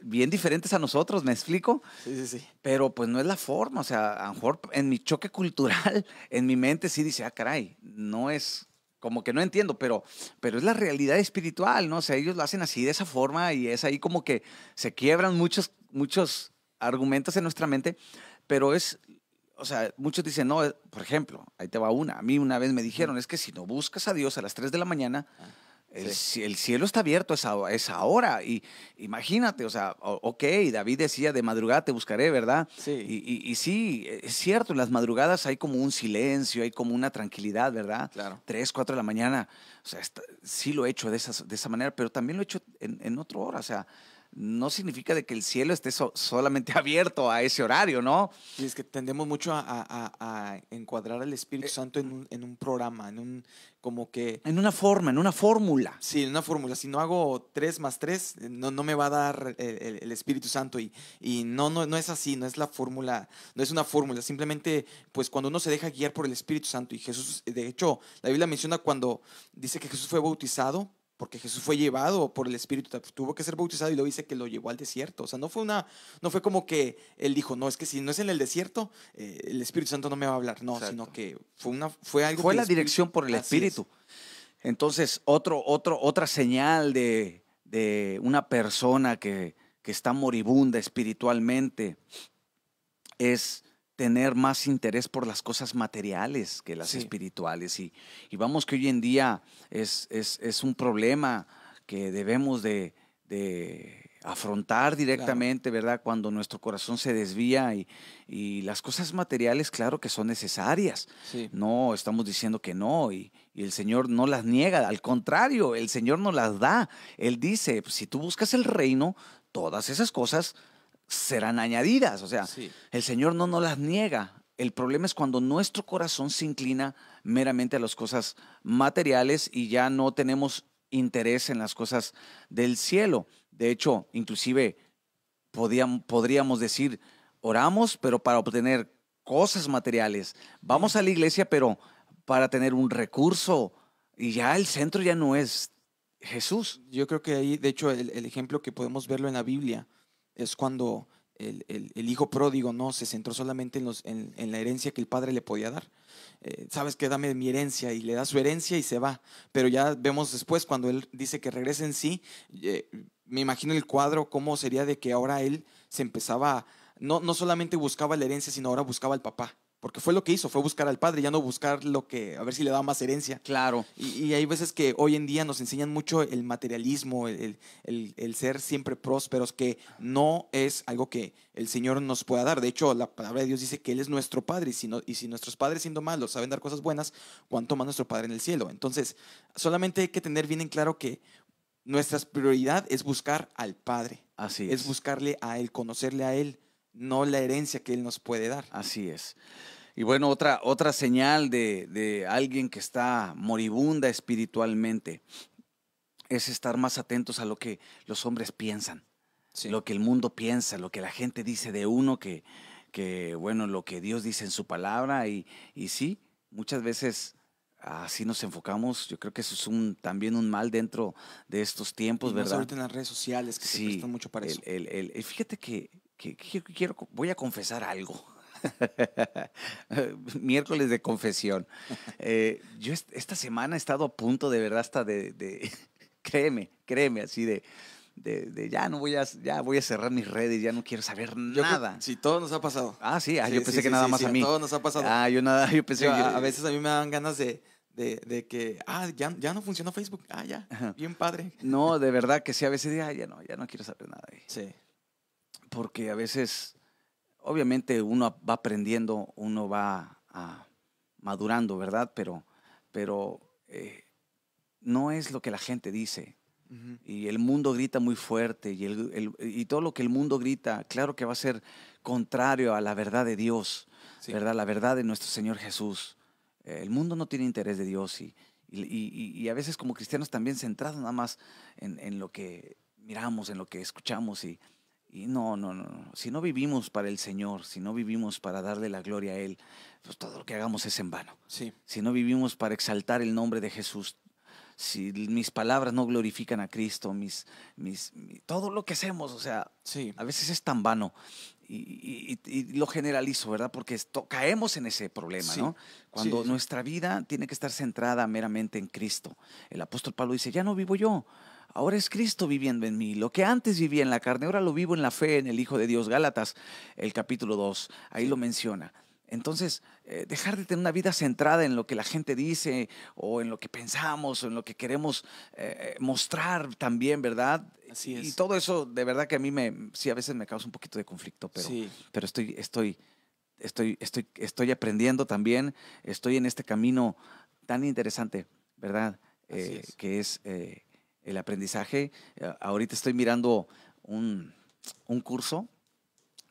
Speaker 1: bien diferentes a nosotros, ¿me explico?
Speaker 2: Sí, sí, sí.
Speaker 1: Pero pues no es la forma, o sea, a lo mejor en mi choque cultural, en mi mente sí dice, ah, caray, no es como que no entiendo, pero, pero es la realidad espiritual, ¿no? O sea, ellos lo hacen así, de esa forma, y es ahí como que se quiebran muchos, muchos argumentos en nuestra mente, pero es o sea, muchos dicen, no, eh, por ejemplo, ahí te va una. A mí una vez me dijeron, es que si no buscas a Dios a las 3 de la mañana, ah, el, cielo está abierto a esa, hora. Y imagínate, o sea, ok, David decía, de madrugada te buscaré, ¿verdad?
Speaker 2: Sí.
Speaker 1: Y, y, sí, es cierto, en las madrugadas hay como un silencio, hay como una tranquilidad, ¿verdad?
Speaker 2: Claro.
Speaker 1: 3, 4 de la mañana. O sea, sí lo he hecho de, esas, de esa manera, pero también lo he hecho en, en otra hora. O sea, no significa de que el cielo esté solamente abierto a ese horario, ¿no?
Speaker 2: Y es que tendemos mucho a, encuadrar al Espíritu eh, Santo en un, en un, programa, en un como que...
Speaker 1: En una forma, en una fórmula.
Speaker 2: Sí, en una fórmula. Si no hago tres más tres, no, no me va a dar el, Espíritu Santo. Y, y no, no, no es así, no es la fórmula, no es una fórmula. Simplemente, pues cuando uno se deja guiar por el Espíritu Santo y Jesús, de hecho, la Biblia menciona cuando dice que Jesús fue bautizado, porque Jesús fue llevado por el Espíritu, tuvo que ser bautizado y luego dice que lo llevó al desierto. O sea, no fue una, no fue como que él dijo, no, es que si no es en el desierto, eh, el Espíritu Santo no me va a hablar. No, sino que fue una, fue algo.
Speaker 1: Fue la dirección por el Espíritu. Entonces, otro, otro, otra señal de, de una persona que, que está moribunda espiritualmente es tener más interés por las cosas materiales que las espirituales. Y, y, vamos que hoy en día es, es, es un problema que debemos de, de afrontar directamente, ¿verdad? Cuando nuestro corazón se desvía y, y, las cosas materiales, claro que son necesarias. No estamos diciendo que no y, y, el Señor no las niega, al contrario, el Señor nos las da. Él dice, si tú buscas el reino, todas esas cosas serán añadidas. O sea, el Señor no nos las niega. El problema es cuando nuestro corazón se inclina meramente a las cosas materiales y ya no tenemos interés en las cosas del cielo. De hecho, inclusive podríamos decir, oramos, pero para obtener cosas materiales. Vamos a la iglesia, pero para tener un recurso. Y ya el centro ya no es Jesús.
Speaker 2: Yo creo que ahí, de hecho, el, ejemplo que podemos verlo en la Biblia es cuando el, hijo pródigo no se centró solamente en, los, en, la herencia que el padre le podía dar. Eh, Sabes que dame mi herencia y le da su herencia y se va. Pero ya vemos después cuando él dice que regrese en sí, eh, me imagino el cuadro, cómo sería de que ahora él se empezaba, no, no solamente buscaba la herencia, sino ahora buscaba al papá. Porque fue lo que hizo, fue buscar al padre, ya no buscar lo que, a ver si le daba más herencia.
Speaker 1: Claro.
Speaker 2: Y, hay veces que hoy en día nos enseñan mucho el materialismo, el, el, ser siempre prósperos, que no es algo que el Señor nos pueda dar. De hecho, la palabra de Dios dice que Él es nuestro Padre, y si, y si nuestros padres siendo malos saben dar cosas buenas, ¿cuánto más nuestro Padre en el cielo? Entonces, solamente hay que tener bien en claro que nuestra prioridad es buscar al Padre.
Speaker 1: Así
Speaker 2: es. Es buscarle a Él, conocerle a Él, no la herencia que Él nos puede dar.
Speaker 1: Así es. Y bueno, otra, otra señal de, alguien que está moribunda espiritualmente es estar más atentos a lo que los hombres piensan, lo que el mundo piensa, lo que la gente dice de uno, que, que bueno, lo que Dios dice en su palabra. Y, y sí, muchas veces así nos enfocamos. Yo creo que eso es un, también un mal dentro de estos tiempos, ¿verdad?
Speaker 2: Ahorita en las redes sociales que se prestan mucho para eso.
Speaker 1: fíjate que, que, quiero, voy a confesar algo. Miércoles de confesión. Eh, yo esta semana he estado a punto de verdad hasta de, créeme, créeme, así de, de, ya no voy a, ya voy a cerrar mis redes, ya no quiero saber nada.
Speaker 2: Sí, todo nos ha pasado.
Speaker 1: Ah, sí, ah, yo pensé que nada más a mí.
Speaker 2: Todo nos ha pasado.
Speaker 1: Ah, yo nada, yo pensé.
Speaker 2: a, veces a mí me dan ganas de, de, que, ah, ya, ya no funcionó Facebook. Ah, ya, bien padre.
Speaker 1: No, de verdad que sí, a veces ah, ya no, ya no quiero saber nada ahí.
Speaker 2: Sí.
Speaker 1: Porque a veces obviamente uno va aprendiendo, uno va ah, madurando, ¿verdad? Pero, pero eh, no es lo que la gente dice. Y el mundo grita muy fuerte y, el, y todo lo que el mundo grita, claro que va a ser contrario a la verdad de Dios, ¿verdad? La verdad de nuestro Señor Jesús. el mundo no tiene interés de Dios y, y, a veces como cristianos también centrados nada más en, en, lo que miramos, en lo que escuchamos y, y no, no, no, si no vivimos para el Señor, si no vivimos para darle la gloria a Él, pues todo lo que hagamos es en vano.
Speaker 2: Sí.
Speaker 1: Si no vivimos para exaltar el nombre de Jesús, si mis palabras no glorifican a Cristo, mis, mis, todo lo que hacemos, o sea,
Speaker 2: sí.
Speaker 1: a veces es tan vano. Y, lo generalizo, ¿verdad? Porque caemos en ese problema, ¿no? Cuando nuestra vida tiene que estar centrada meramente en Cristo. El apóstol Pablo dice, ya no vivo yo, Ahora es Cristo viviendo en mí. Lo que antes vivía en la carne, ahora lo vivo en la fe en el Hijo de Dios. Gálatas, el capítulo 2, ahí lo menciona. Entonces, eh, dejar de tener una vida centrada en lo que la gente dice o en lo que pensamos o en lo que queremos eh, mostrar también, ¿verdad?
Speaker 2: Así es.
Speaker 1: Y todo eso, de verdad que a mí me, sí, a veces me causa un poquito de conflicto, pero, pero estoy, estoy, estoy, estoy, estoy aprendiendo también, estoy en este camino tan interesante, ¿verdad? Eh, que es el aprendizaje. Eh, ahorita estoy mirando un, curso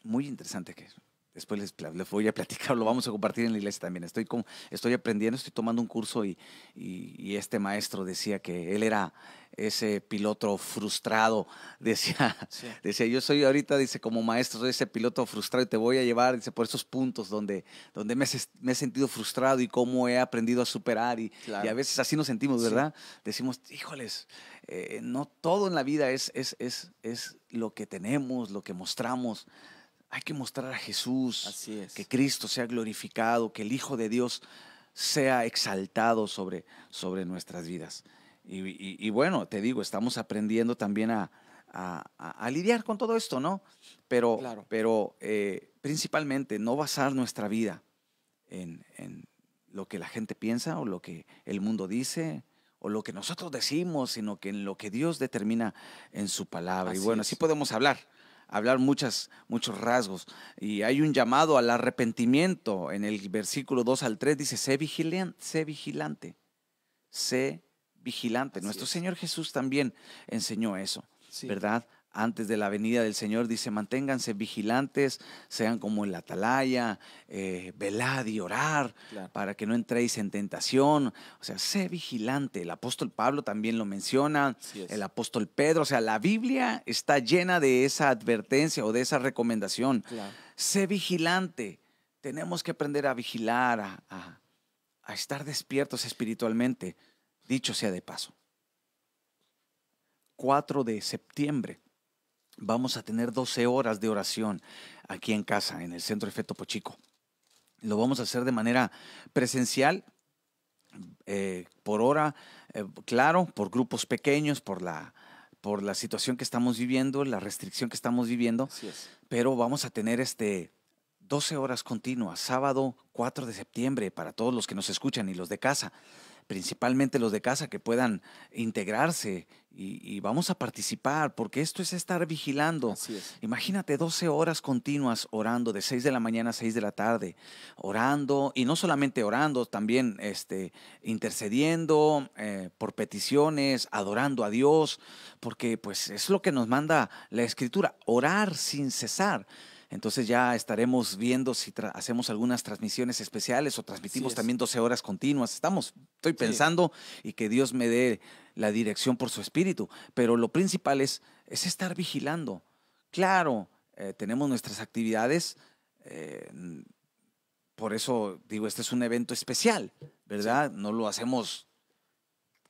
Speaker 1: muy interesante que después les, voy a platicar, lo vamos a compartir en la iglesia también. Estoy, con, estoy aprendiendo, estoy tomando un curso y, y, este maestro decía que él era ese piloto frustrado. Decía, decía, yo soy ahorita, dice, como maestro, soy ese piloto frustrado y te voy a llevar, dice, por esos puntos donde, donde me, he sentido frustrado y cómo he aprendido a superar. Y, y a veces así nos sentimos, ¿verdad? Decimos, híjoles, eh, no todo en la vida es, es, es, es lo que tenemos, lo que mostramos. Hay que mostrar a Jesús,
Speaker 2: Así es.
Speaker 1: que Cristo sea glorificado, que el Hijo de Dios sea exaltado sobre, sobre nuestras vidas. Y, bueno, te digo, estamos aprendiendo también a, lidiar con todo esto, ¿no? Pero, pero eh, principalmente no basar nuestra vida en, lo que la gente piensa o lo que el mundo dice o lo que nosotros decimos, sino que en lo que Dios determina en su palabra. y bueno, así podemos hablar, hablar muchas, muchos rasgos. Y hay un llamado al arrepentimiento en el versículo 2 al 3, dice, sé vigilante, sé vigilante, sé vigilante. Nuestro Señor Jesús también enseñó eso, ¿verdad? Antes de la venida del Señor, dice, manténganse vigilantes, sean como en la atalaya, eh, velad y orar, para que no entréis en tentación. O sea, sé vigilante. El apóstol Pablo también lo menciona, el apóstol Pedro. O sea, la Biblia está llena de esa advertencia o de esa recomendación. Sé vigilante. Tenemos que aprender a vigilar, a, a estar despiertos espiritualmente. Dicho sea de paso. 4 de septiembre vamos a tener 12 horas de oración aquí en casa, en el Centro Efecto Pochico. Lo vamos a hacer de manera presencial, eh, por hora, eh, claro, por grupos pequeños, por la, por la situación que estamos viviendo, la restricción que estamos viviendo, pero vamos a tener este 12 horas continuas, sábado 4 de septiembre, para todos los que nos escuchan y los de casa principalmente los de casa, que puedan integrarse y, vamos a participar, porque esto es estar vigilando. Imagínate 12 horas continuas orando, de 6 de la mañana a 6 de la tarde, orando, y no solamente orando, también este, intercediendo eh, por peticiones, adorando a Dios, porque pues es lo que nos manda la Escritura, orar sin cesar. Entonces ya estaremos viendo si hacemos algunas transmisiones especiales o transmitimos también 12 horas continuas. Estamos, estoy pensando y que Dios me dé la dirección por su espíritu. Pero lo principal es, es estar vigilando. Claro, eh, tenemos nuestras actividades. Eh, por eso digo, este es un evento especial, ¿verdad? No lo hacemos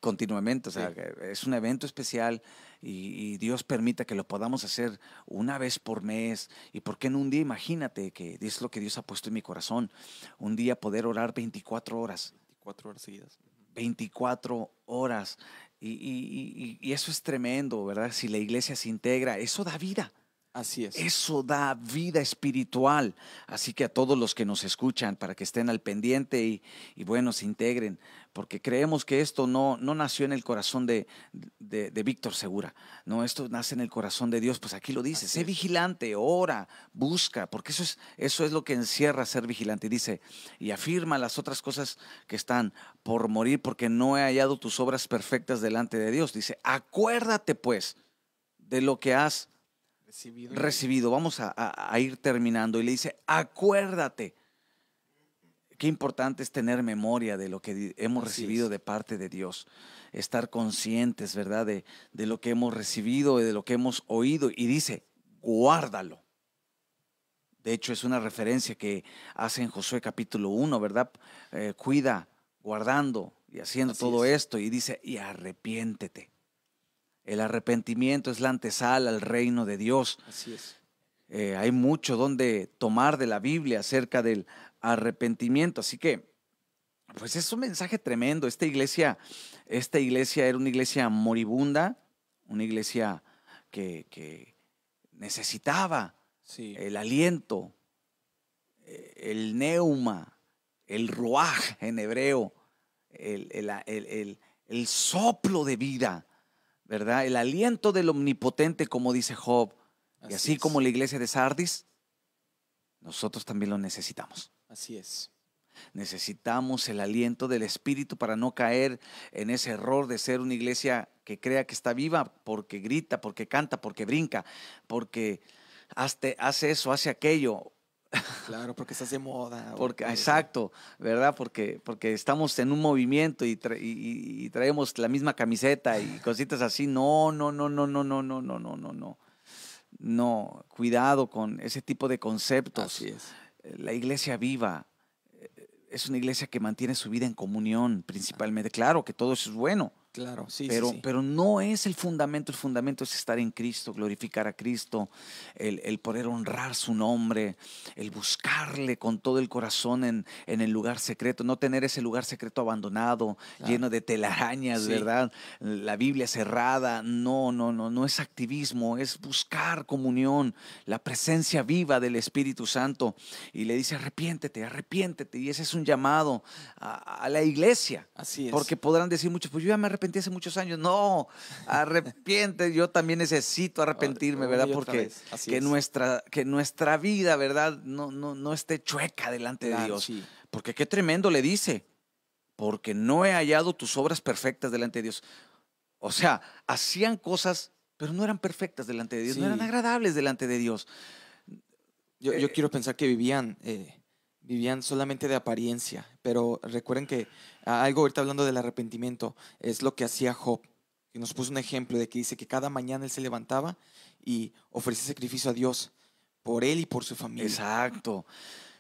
Speaker 1: continuamente, o sea, es un evento especial y, Dios permita que lo podamos hacer una vez por mes. ¿Y por qué en un día? Imagínate que es lo que Dios ha puesto en mi corazón. Un día poder orar 24 horas.
Speaker 2: 24 horas seguidas.
Speaker 1: 24 horas. Y, y, eso es tremendo, ¿verdad? Si la iglesia se integra, eso da vida.
Speaker 2: Así es.
Speaker 1: Eso da vida espiritual. Así que a todos los que nos escuchan, para que estén al pendiente y, y bueno, se integren, porque creemos que esto no, no nació en el corazón de, de, Víctor Segura. No, esto nace en el corazón de Dios. Pues aquí lo dice, sé vigilante, ora, busca, porque eso es, eso es lo que encierra ser vigilante. Y dice, y afirma las otras cosas que están por morir, porque no he hallado tus obras perfectas delante de Dios. Dice, acuérdate pues de lo que has recibido. Vamos a, ir terminando. Y le dice, acuérdate. Qué importante es tener memoria de lo que hemos recibido de parte de Dios. Estar conscientes, ¿verdad? De, de lo que hemos recibido y de lo que hemos oído. Y dice, guárdalo. De hecho, es una referencia que hace en Josué capítulo 1, ¿verdad? Eh, cuida, guardando y haciendo todo esto. Y dice, y arrepiéntete. El arrepentimiento es la antesala al reino de Dios.
Speaker 2: Así es.
Speaker 1: Eh, hay mucho donde tomar de la Biblia acerca del arrepentimiento. Así que, pues es un mensaje tremendo. Esta iglesia, esta iglesia era una iglesia moribunda, una iglesia que, necesitaba el aliento, eh, el neuma, el ruaj en hebreo, el, el soplo de vida ¿verdad? El aliento del omnipotente, como dice Job. y así como la iglesia de Sardis, nosotros también lo necesitamos.
Speaker 2: Así es.
Speaker 1: Necesitamos el aliento del Espíritu para no caer en ese error de ser una iglesia que crea que está viva porque grita, porque canta, porque brinca, porque hace, hace eso, hace aquello.
Speaker 2: Claro, porque estás de moda.
Speaker 1: Porque, exacto, ¿verdad? Porque, porque estamos en un movimiento y, y, traemos la misma camiseta y cositas así. No, no, no, no, no, no, no, no, no, no, no. No, cuidado con ese tipo de conceptos.
Speaker 2: Así es.
Speaker 1: La iglesia viva es una iglesia que mantiene su vida en comunión principalmente. Claro que todo eso es bueno
Speaker 2: Claro, sí,
Speaker 1: pero,
Speaker 2: sí,
Speaker 1: Pero no es el fundamento, el fundamento es estar en Cristo, glorificar a Cristo, el, el poder honrar su nombre, el buscarle con todo el corazón en, en, el lugar secreto, no tener ese lugar secreto abandonado, lleno de telarañas, ¿verdad? La Biblia cerrada, no, no, no, no es activismo, es buscar comunión, la presencia viva del Espíritu Santo. Y le dice, arrepiéntete, arrepiéntete. Y ese es un llamado a, a la iglesia.
Speaker 2: Así es.
Speaker 1: Porque podrán decir muchos, pues yo ya me arrepentí hace muchos años. No, arrepiente, yo también necesito arrepentirme, ¿verdad? Porque que nuestra, que nuestra vida, ¿verdad? No, no, no esté chueca delante de Dios. Porque qué tremendo le dice. Porque no he hallado tus obras perfectas delante de Dios. O sea, hacían cosas pero no eran perfectas delante de Dios, no eran agradables delante de Dios.
Speaker 2: Yo, yo quiero pensar que vivían, vivían solamente de apariencia, pero recuerden que algo ahorita hablando del arrepentimiento es lo que hacía Job, que nos puso un ejemplo de que dice que cada mañana él se levantaba y ofrecía sacrificio a Dios por él y por su familia.
Speaker 1: Exacto.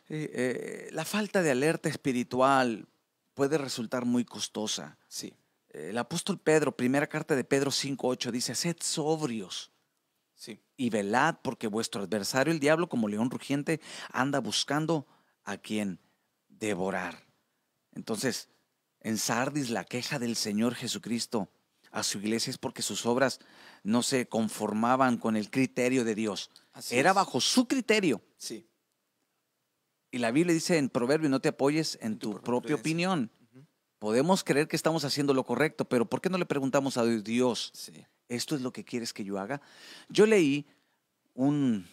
Speaker 1: Eh, eh, la falta de alerta espiritual puede resultar muy costosa.
Speaker 2: Sí.
Speaker 1: El apóstol Pedro, primera carta de Pedro 5.8, dice, sed sobrios
Speaker 2: sí.
Speaker 1: y velad porque vuestro adversario, el diablo, como león rugiente, anda buscando a quien devorar. Entonces, en Sardis la queja del Señor Jesucristo a su iglesia es porque sus obras no se conformaban con el criterio de Dios. Era bajo su criterio.
Speaker 2: Sí.
Speaker 1: Y la Biblia dice en Proverbio, no te apoyes en tu, propia opinión. Podemos creer que estamos haciendo lo correcto, pero ¿por qué no le preguntamos a Dios, ¿esto es lo que quieres que yo haga? Yo leí un,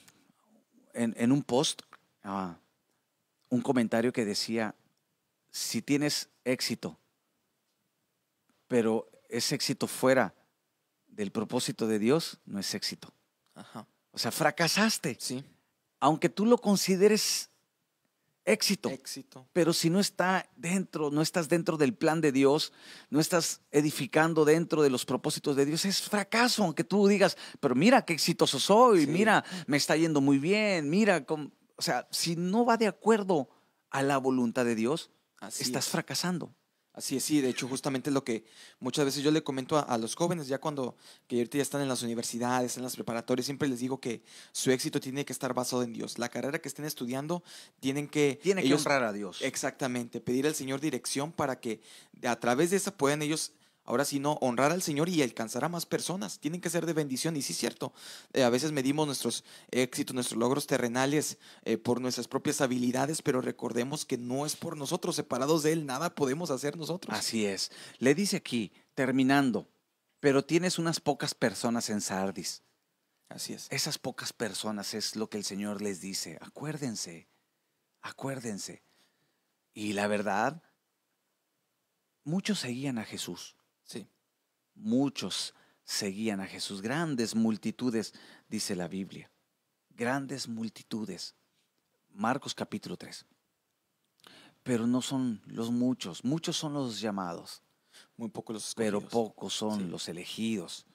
Speaker 1: en, un post ah, un comentario que decía, si tienes éxito, pero es éxito fuera del propósito de Dios, no es éxito. O sea, fracasaste.
Speaker 2: Sí.
Speaker 1: Aunque tú lo consideres éxito.
Speaker 2: Éxito.
Speaker 1: Pero si no está dentro, no estás dentro del plan de Dios, no estás edificando dentro de los propósitos de Dios, es fracaso, aunque tú digas, pero mira qué exitoso soy, mira, me está yendo muy bien, mira, o sea, si no va de acuerdo a la voluntad de Dios, estás fracasando.
Speaker 2: Así es, sí, de hecho justamente lo que muchas veces yo le comento a, los jóvenes, ya cuando que ahorita ya están en las universidades, en las preparatorias, siempre les digo que su éxito tiene que estar basado en Dios. La carrera que estén estudiando tienen que...
Speaker 1: Tiene que honrar a Dios.
Speaker 2: Exactamente, pedir al Señor dirección para que a través de esa puedan ellos ahora sí no, honrar al Señor y alcanzar a más personas. Tienen que ser de bendición. Y sí es cierto, eh, a veces medimos nuestros éxitos, nuestros logros terrenales eh, por nuestras propias habilidades, pero recordemos que no es por nosotros, separados de Él, nada podemos hacer nosotros.
Speaker 1: Así es. Le dice aquí, terminando, pero tienes unas pocas personas en Sardis.
Speaker 2: Así es.
Speaker 1: Esas pocas personas es lo que el Señor les dice. Acuérdense, acuérdense. Y la verdad, muchos seguían a Jesús. Muchos seguían a Jesús, grandes multitudes, dice la Biblia. Grandes multitudes. Marcos capítulo 3. Pero no son los muchos, muchos son los llamados.
Speaker 2: Muy pocos los
Speaker 1: escogidos. Pero pocos son los elegidos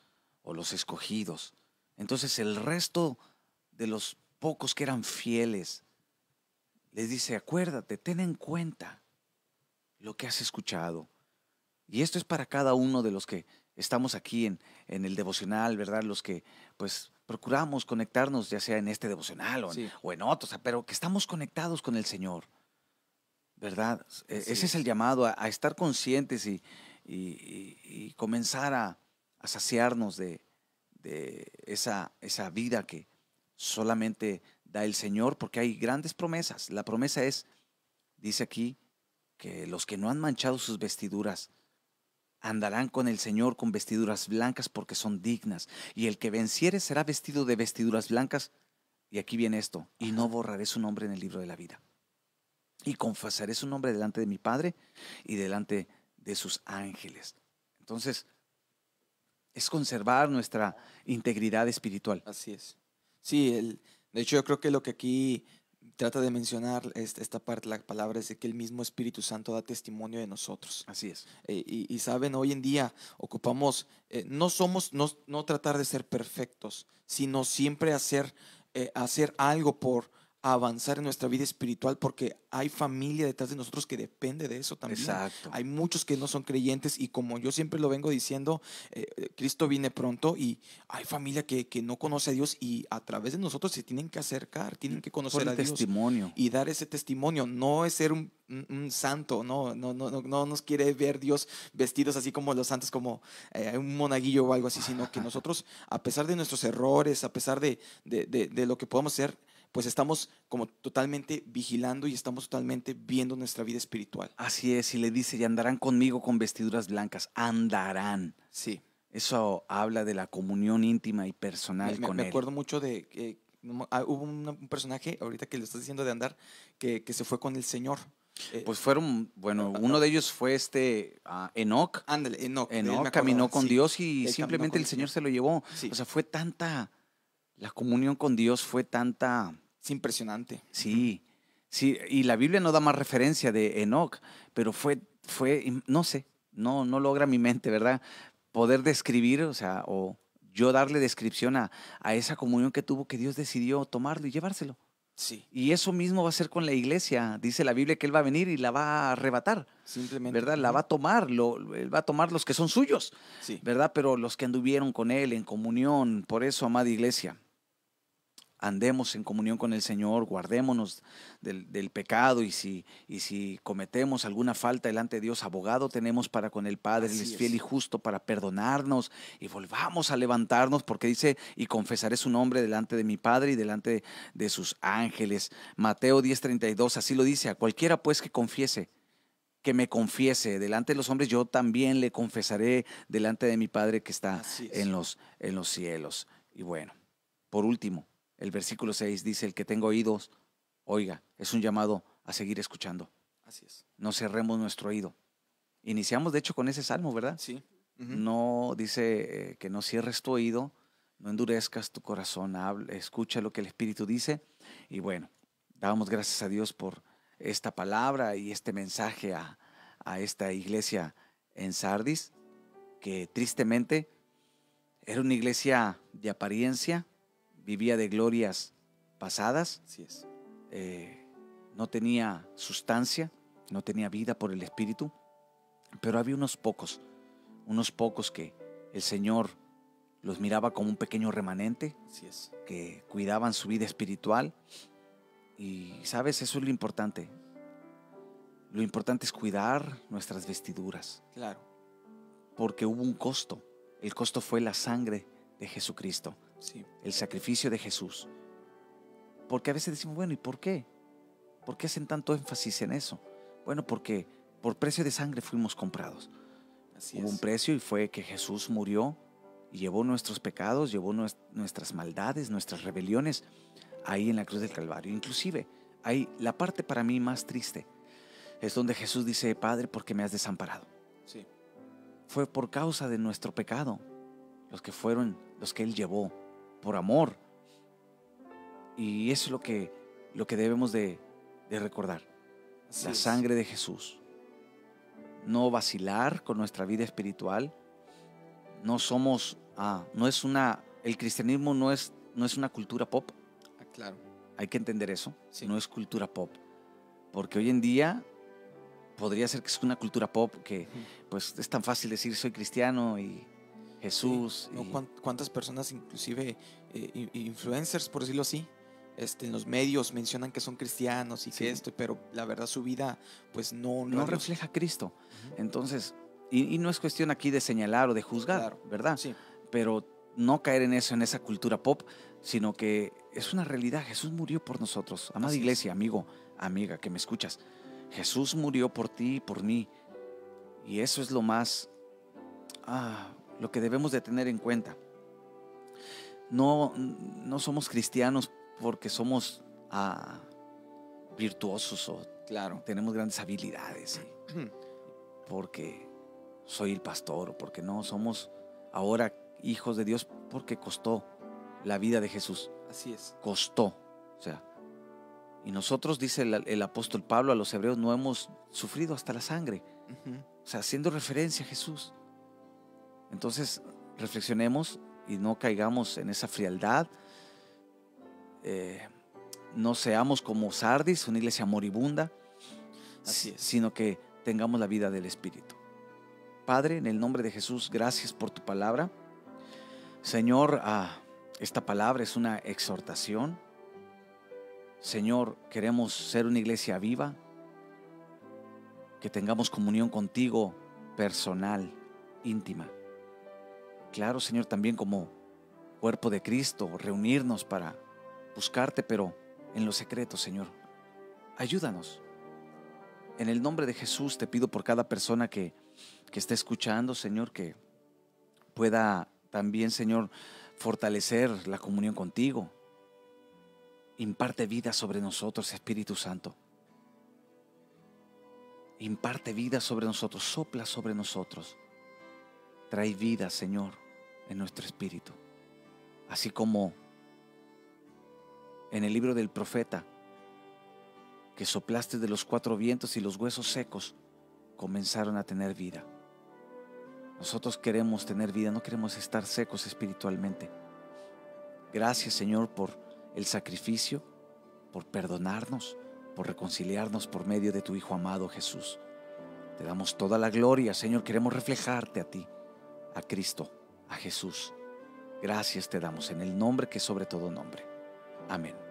Speaker 1: o los escogidos. Entonces el resto de los pocos que eran fieles les dice, acuérdate, ten en cuenta lo que has escuchado. Y esto es para cada uno de los que estamos aquí en, en el devocional, ¿verdad? Los que pues procuramos conectarnos, ya sea en este devocional o en, otros, pero que estamos conectados con el Señor, ¿verdad? E, ese es. el llamado a, estar conscientes y, y, comenzar a, a saciarnos de, de esa, esa vida que solamente da el Señor, porque hay grandes promesas. La promesa es, dice aquí, que los que no han manchado sus vestiduras, andarán con el Señor con vestiduras blancas porque son dignas. Y el que venciere será vestido de vestiduras blancas. Y aquí viene esto, y no borraré su nombre en el libro de la vida. Y confesaré su nombre delante de mi Padre y delante de sus ángeles. Entonces, es conservar nuestra integridad espiritual.
Speaker 2: Así es. Sí, el, de hecho yo creo que lo que aquí trata de mencionar esta parte, la palabra es de que el mismo Espíritu Santo da testimonio de nosotros.
Speaker 1: Así es.
Speaker 2: Eh, y, saben, hoy en día ocupamos, eh, no somos, no, no, tratar de ser perfectos, sino siempre hacer, eh, hacer algo por avanzar en nuestra vida espiritual porque hay familia detrás de nosotros que depende de eso también.
Speaker 1: Exacto.
Speaker 2: Hay muchos que no son creyentes y como yo siempre lo vengo diciendo, eh, eh, Cristo viene pronto y hay familia que, que, no conoce a Dios y a través de nosotros se tienen que acercar, tienen que conocer a Dios.
Speaker 1: testimonio.
Speaker 2: Y dar ese testimonio. No es ser un, un, santo, no, no, no, no, nos quiere ver Dios vestidos así como los santos, como eh, un monaguillo o algo así, sino que nosotros, a pesar de nuestros errores, a pesar de, de, de, de lo que podemos ser, pues estamos como totalmente vigilando y estamos totalmente viendo nuestra vida espiritual.
Speaker 1: Así es, y le dice, y andarán conmigo con vestiduras blancas, andarán.
Speaker 2: Sí.
Speaker 1: Eso habla de la comunión íntima y personal con
Speaker 2: él. Me acuerdo mucho de que ah, hubo un, personaje, ahorita que le estás diciendo de andar, que, que, se fue con el Señor.
Speaker 1: Eh, pues fueron, bueno, uno de ellos fue este uh, Enoch.
Speaker 2: Ándale, Enoch.
Speaker 1: Enoch caminó con Dios y simplemente el Señor se lo llevó. O sea, fue tanta, la comunión con Dios fue tanta...
Speaker 2: Es impresionante.
Speaker 1: Sí, sí, y la Biblia no da más referencia de Enoch, pero fue, fue, no sé, no, no logra mi mente, ¿verdad? Poder describir, o sea, o yo darle descripción a, a esa comunión que tuvo que Dios decidió tomarlo y llevárselo.
Speaker 2: Sí.
Speaker 1: Y eso mismo va a ser con la iglesia. Dice la Biblia que Él va a venir y la va a arrebatar.
Speaker 2: Simplemente.
Speaker 1: ¿Verdad? La va a tomar. Lo, él va a tomar los que son suyos.
Speaker 2: Sí.
Speaker 1: ¿Verdad? Pero los que anduvieron con Él en comunión. Por eso, amada iglesia, andemos en comunión con el Señor, guardémonos del, pecado y si, y si cometemos alguna falta delante de Dios, abogado tenemos para con el Padre, Él es fiel y justo para perdonarnos y volvamos a levantarnos porque dice, y confesaré su nombre delante de mi Padre y delante de sus ángeles. Mateo 10:32, así lo dice, a cualquiera pues que confiese que me confiese delante de los hombres, yo también le confesaré delante de mi Padre que está en los, en los cielos. Y bueno, por último, el versículo 6 dice, el que tenga oídos, oiga, es un llamado a seguir escuchando.
Speaker 2: Así es.
Speaker 1: No cerremos nuestro oído. Iniciamos de hecho con ese salmo, ¿verdad?
Speaker 2: Sí.
Speaker 1: No dice eh, que no cierres tu oído, no endurezcas tu corazón, escucha lo que el Espíritu dice. Y bueno, damos gracias a Dios por esta palabra y este mensaje a, a esta iglesia en Sardis, que tristemente era una iglesia de apariencia, vivía de glorias pasadas.
Speaker 2: es.
Speaker 1: Eh, no tenía sustancia, no tenía vida por el Espíritu, pero había unos pocos, unos pocos que el Señor los miraba como un pequeño remanente,
Speaker 2: es.
Speaker 1: que cuidaban su vida espiritual. Y sabes, eso es lo importante. Lo importante es cuidar nuestras vestiduras.
Speaker 2: Claro.
Speaker 1: Porque hubo un costo. El costo fue la sangre de Jesucristo. El sacrificio de Jesús. Porque a veces decimos, bueno, ¿y por qué? ¿Por qué hacen tanto énfasis en eso? Bueno, porque por precio de sangre fuimos comprados. Hubo un precio y fue que Jesús murió y llevó nuestros pecados, llevó nuestras maldades, nuestras rebeliones ahí en la cruz del Calvario. Inclusive, hay la parte para mí más triste. Es donde Jesús dice, Padre, ¿por qué me has desamparado?
Speaker 2: Sí.
Speaker 1: Fue por causa de nuestro pecado, los que fueron, los que Él llevó por amor. Y eso es lo que, lo que debemos de, recordar. la sangre de Jesús. No vacilar con nuestra vida espiritual. No somos, ah, no es una, el cristianismo no es, no es una cultura pop.
Speaker 2: Ah, claro.
Speaker 1: Hay que entender eso. No es cultura pop. Porque hoy en día podría ser que es una cultura pop que pues es tan fácil decir soy cristiano y Jesús.
Speaker 2: ¿Cuántas personas, inclusive eh, influencers, por decirlo así, este, en los medios mencionan que son cristianos y que esto, pero la verdad su vida pues no...
Speaker 1: No, refleja a Cristo. Entonces, y, no es cuestión aquí de señalar o de juzgar, ¿verdad?
Speaker 2: Sí.
Speaker 1: Pero no caer en eso, en esa cultura pop, sino que es una realidad. Jesús murió por nosotros. Amada iglesia, amigo, amiga, que me escuchas. Jesús murió por ti y por mí. Y eso es lo más... Ah, lo que debemos de tener en cuenta. No, no somos cristianos porque somos ah, virtuosos o
Speaker 2: claro.
Speaker 1: tenemos grandes habilidades, porque soy el pastor o porque no, somos ahora hijos de Dios porque costó la vida de Jesús.
Speaker 2: Así es.
Speaker 1: Costó. O sea, y nosotros, dice el, apóstol Pablo a los hebreos, no hemos sufrido hasta la sangre. O sea, haciendo referencia a Jesús. Entonces, reflexionemos y no caigamos en esa frialdad. Eh, no seamos como Sardis, una iglesia moribunda, sino que tengamos la vida del Espíritu. Padre, en el nombre de Jesús, gracias por tu palabra. Señor, ah, esta palabra es una exhortación. Señor, queremos ser una iglesia viva, que tengamos comunión contigo personal, íntima. Claro, Señor, también como cuerpo de Cristo, reunirnos para buscarte, pero en lo secreto, Señor. Ayúdanos. En el nombre de Jesús te pido por cada persona que, que esté escuchando, Señor, que pueda también, Señor, fortalecer la comunión contigo. Imparte vida sobre nosotros, Espíritu Santo. imparte vida sobre nosotros, sopla sobre nosotros. Trae vida, Señor, en nuestro espíritu. Así como en el libro del profeta, que soplaste de los cuatro vientos y los huesos secos comenzaron a tener vida. Nosotros queremos tener vida, no queremos estar secos espiritualmente. Gracias Señor por el sacrificio, por perdonarnos, por reconciliarnos por medio de tu Hijo amado Jesús. Te damos toda la gloria, Señor. Queremos reflejarte a ti, a Cristo, a Jesús. Gracias te damos en el nombre que sobre todo nombre. Amén.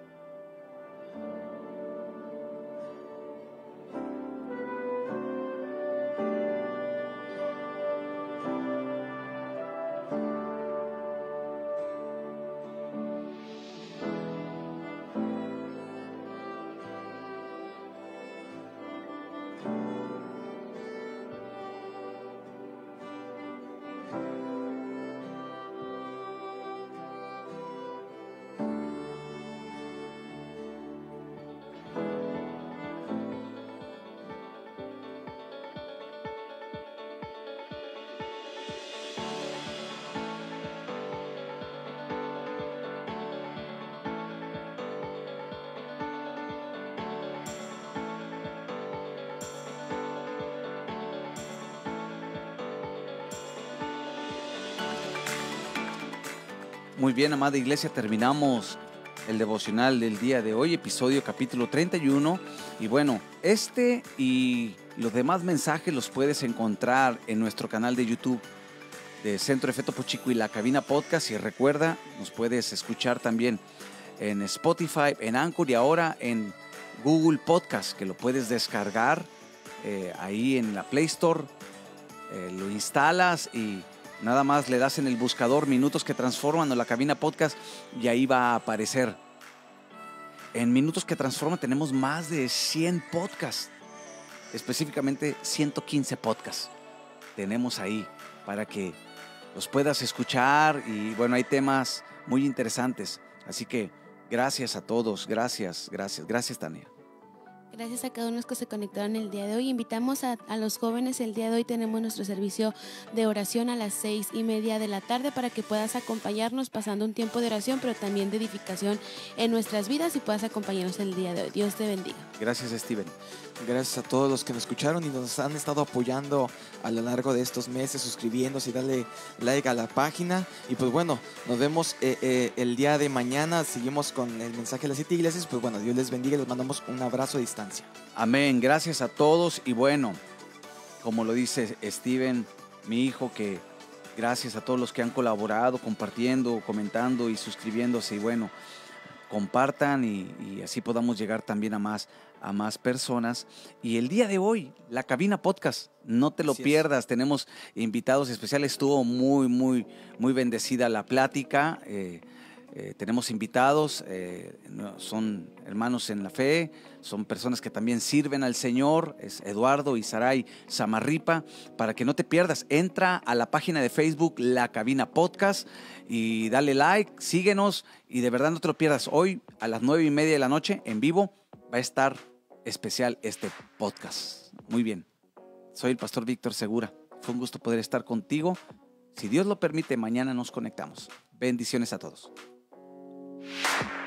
Speaker 1: Muy bien, amada iglesia, terminamos el devocional del día de hoy, episodio capítulo 31. Y bueno, este y los demás mensajes los puedes encontrar en nuestro canal de YouTube de Centro Efecto Pochico y la Cabina Podcast. Y recuerda, nos puedes escuchar también en Spotify, en Anchor y ahora en Google Podcast, que lo puedes descargar eh, ahí en la Play Store. Eh, lo instalas y Nada más le das en el buscador Minutos que Transforman o la cabina podcast y ahí va a aparecer. En Minutos que Transforman tenemos más de 100 podcasts, específicamente 115 podcasts. Tenemos ahí para que los puedas escuchar y bueno, hay temas muy interesantes. Así que gracias a todos, gracias, gracias, gracias Tania.
Speaker 3: Gracias a cada uno que se conectaron el día de hoy. Invitamos a, los jóvenes el día de hoy. Tenemos nuestro servicio de oración a las seis y media de la tarde para que puedas acompañarnos pasando un tiempo de oración, pero también de edificación en nuestras vidas y puedas acompañarnos el día de hoy. Dios te bendiga.
Speaker 1: Gracias, Steven.
Speaker 2: Gracias a todos los que nos escucharon y nos han estado apoyando a lo largo de estos meses, suscribiéndose y darle like a la página. Y pues bueno, nos vemos eh, eh, el día de mañana. Seguimos con el mensaje de las siete iglesias. Pues bueno, Dios les bendiga y les mandamos un abrazo a
Speaker 1: Amén. Gracias a todos. Y bueno, como lo dice Steven, mi hijo, que gracias a todos los que han colaborado, compartiendo, comentando y suscribiéndose. Y bueno, compartan y, así podamos llegar también a más, a más personas. Y el día de hoy, la cabina podcast, no te lo pierdas, tenemos invitados especiales, estuvo muy, muy, muy bendecida la plática. Eh, eh, tenemos invitados, eh, son hermanos en la fe, son personas que también sirven al Señor, es Eduardo y Saray Samarripa, para que no te pierdas, entra a la página de Facebook La Cabina Podcast y dale like, síguenos y de verdad no te lo pierdas. Hoy a las nueve y media de la noche en vivo va a estar especial este podcast. Muy bien, soy el pastor Víctor Segura, fue un gusto poder estar contigo. Si Dios lo permite, mañana nos conectamos. Bendiciones a todos.
Speaker 4: you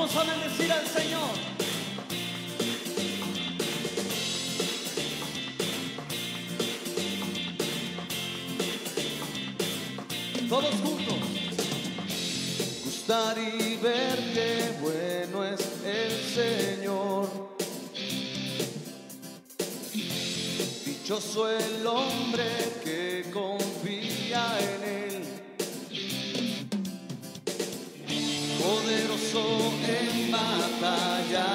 Speaker 4: Vamos a bendecir al Señor. Todos juntos.
Speaker 5: Gustar y ver qué bueno es el Señor. Dichoso el hombre que confía en Él. En batalla,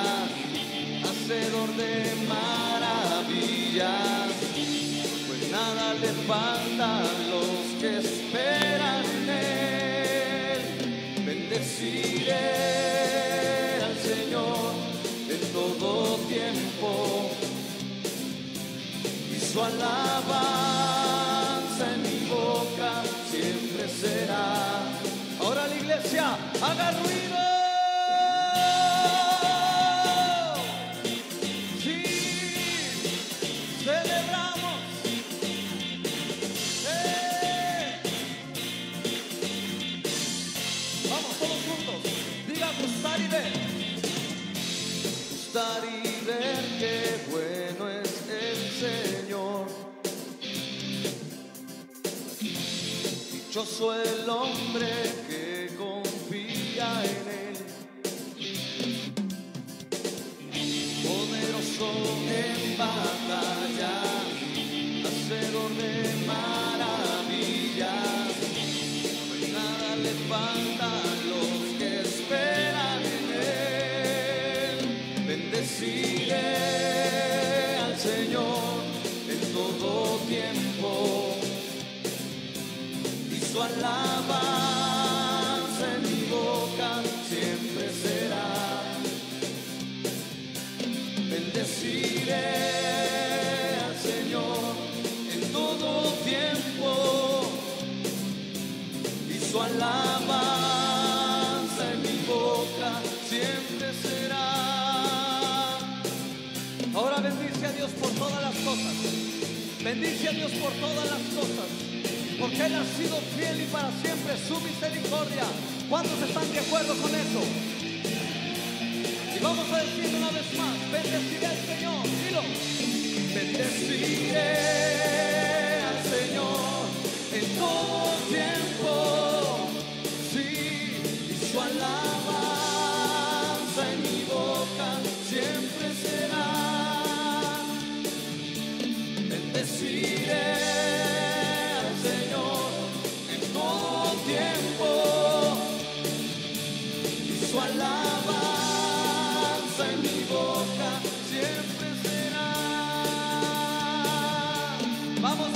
Speaker 5: hacedor de maravillas. Pues nada le falta los que esperan en Él. Bendeciré al Señor en todo tiempo y su alabanza en mi boca siempre será.
Speaker 4: Ahora la iglesia, haga ruido.
Speaker 5: Dichoso el hombre que confía en Él. Poderoso en batalla, hacedor de maravillas. Pues nada le falta alabanza en mi boca siempre será. Bendeciré al Señor en todo tiempo y su alabanza en mi boca siempre será.
Speaker 4: Ahora bendice a Dios por todas las cosas. Bendice a Dios por todas las cosas. Porque Él ha sido fiel y para siempre su misericordia. ¿Cuántos están de acuerdo con eso? Y vamos a decir una vez más, bendeciré al Señor. Dilo.
Speaker 5: Bendeciré al Señor en todo tiempo, sí, y su alabanza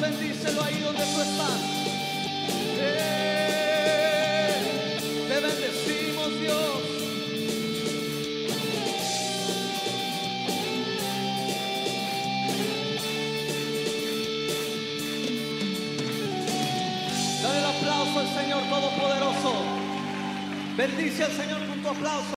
Speaker 4: bendícelo ahí donde tú estás. Eh, Te bendecimos, Dios. Dale el aplauso al Señor Todopoderoso. Bendice al Señor con tu aplauso.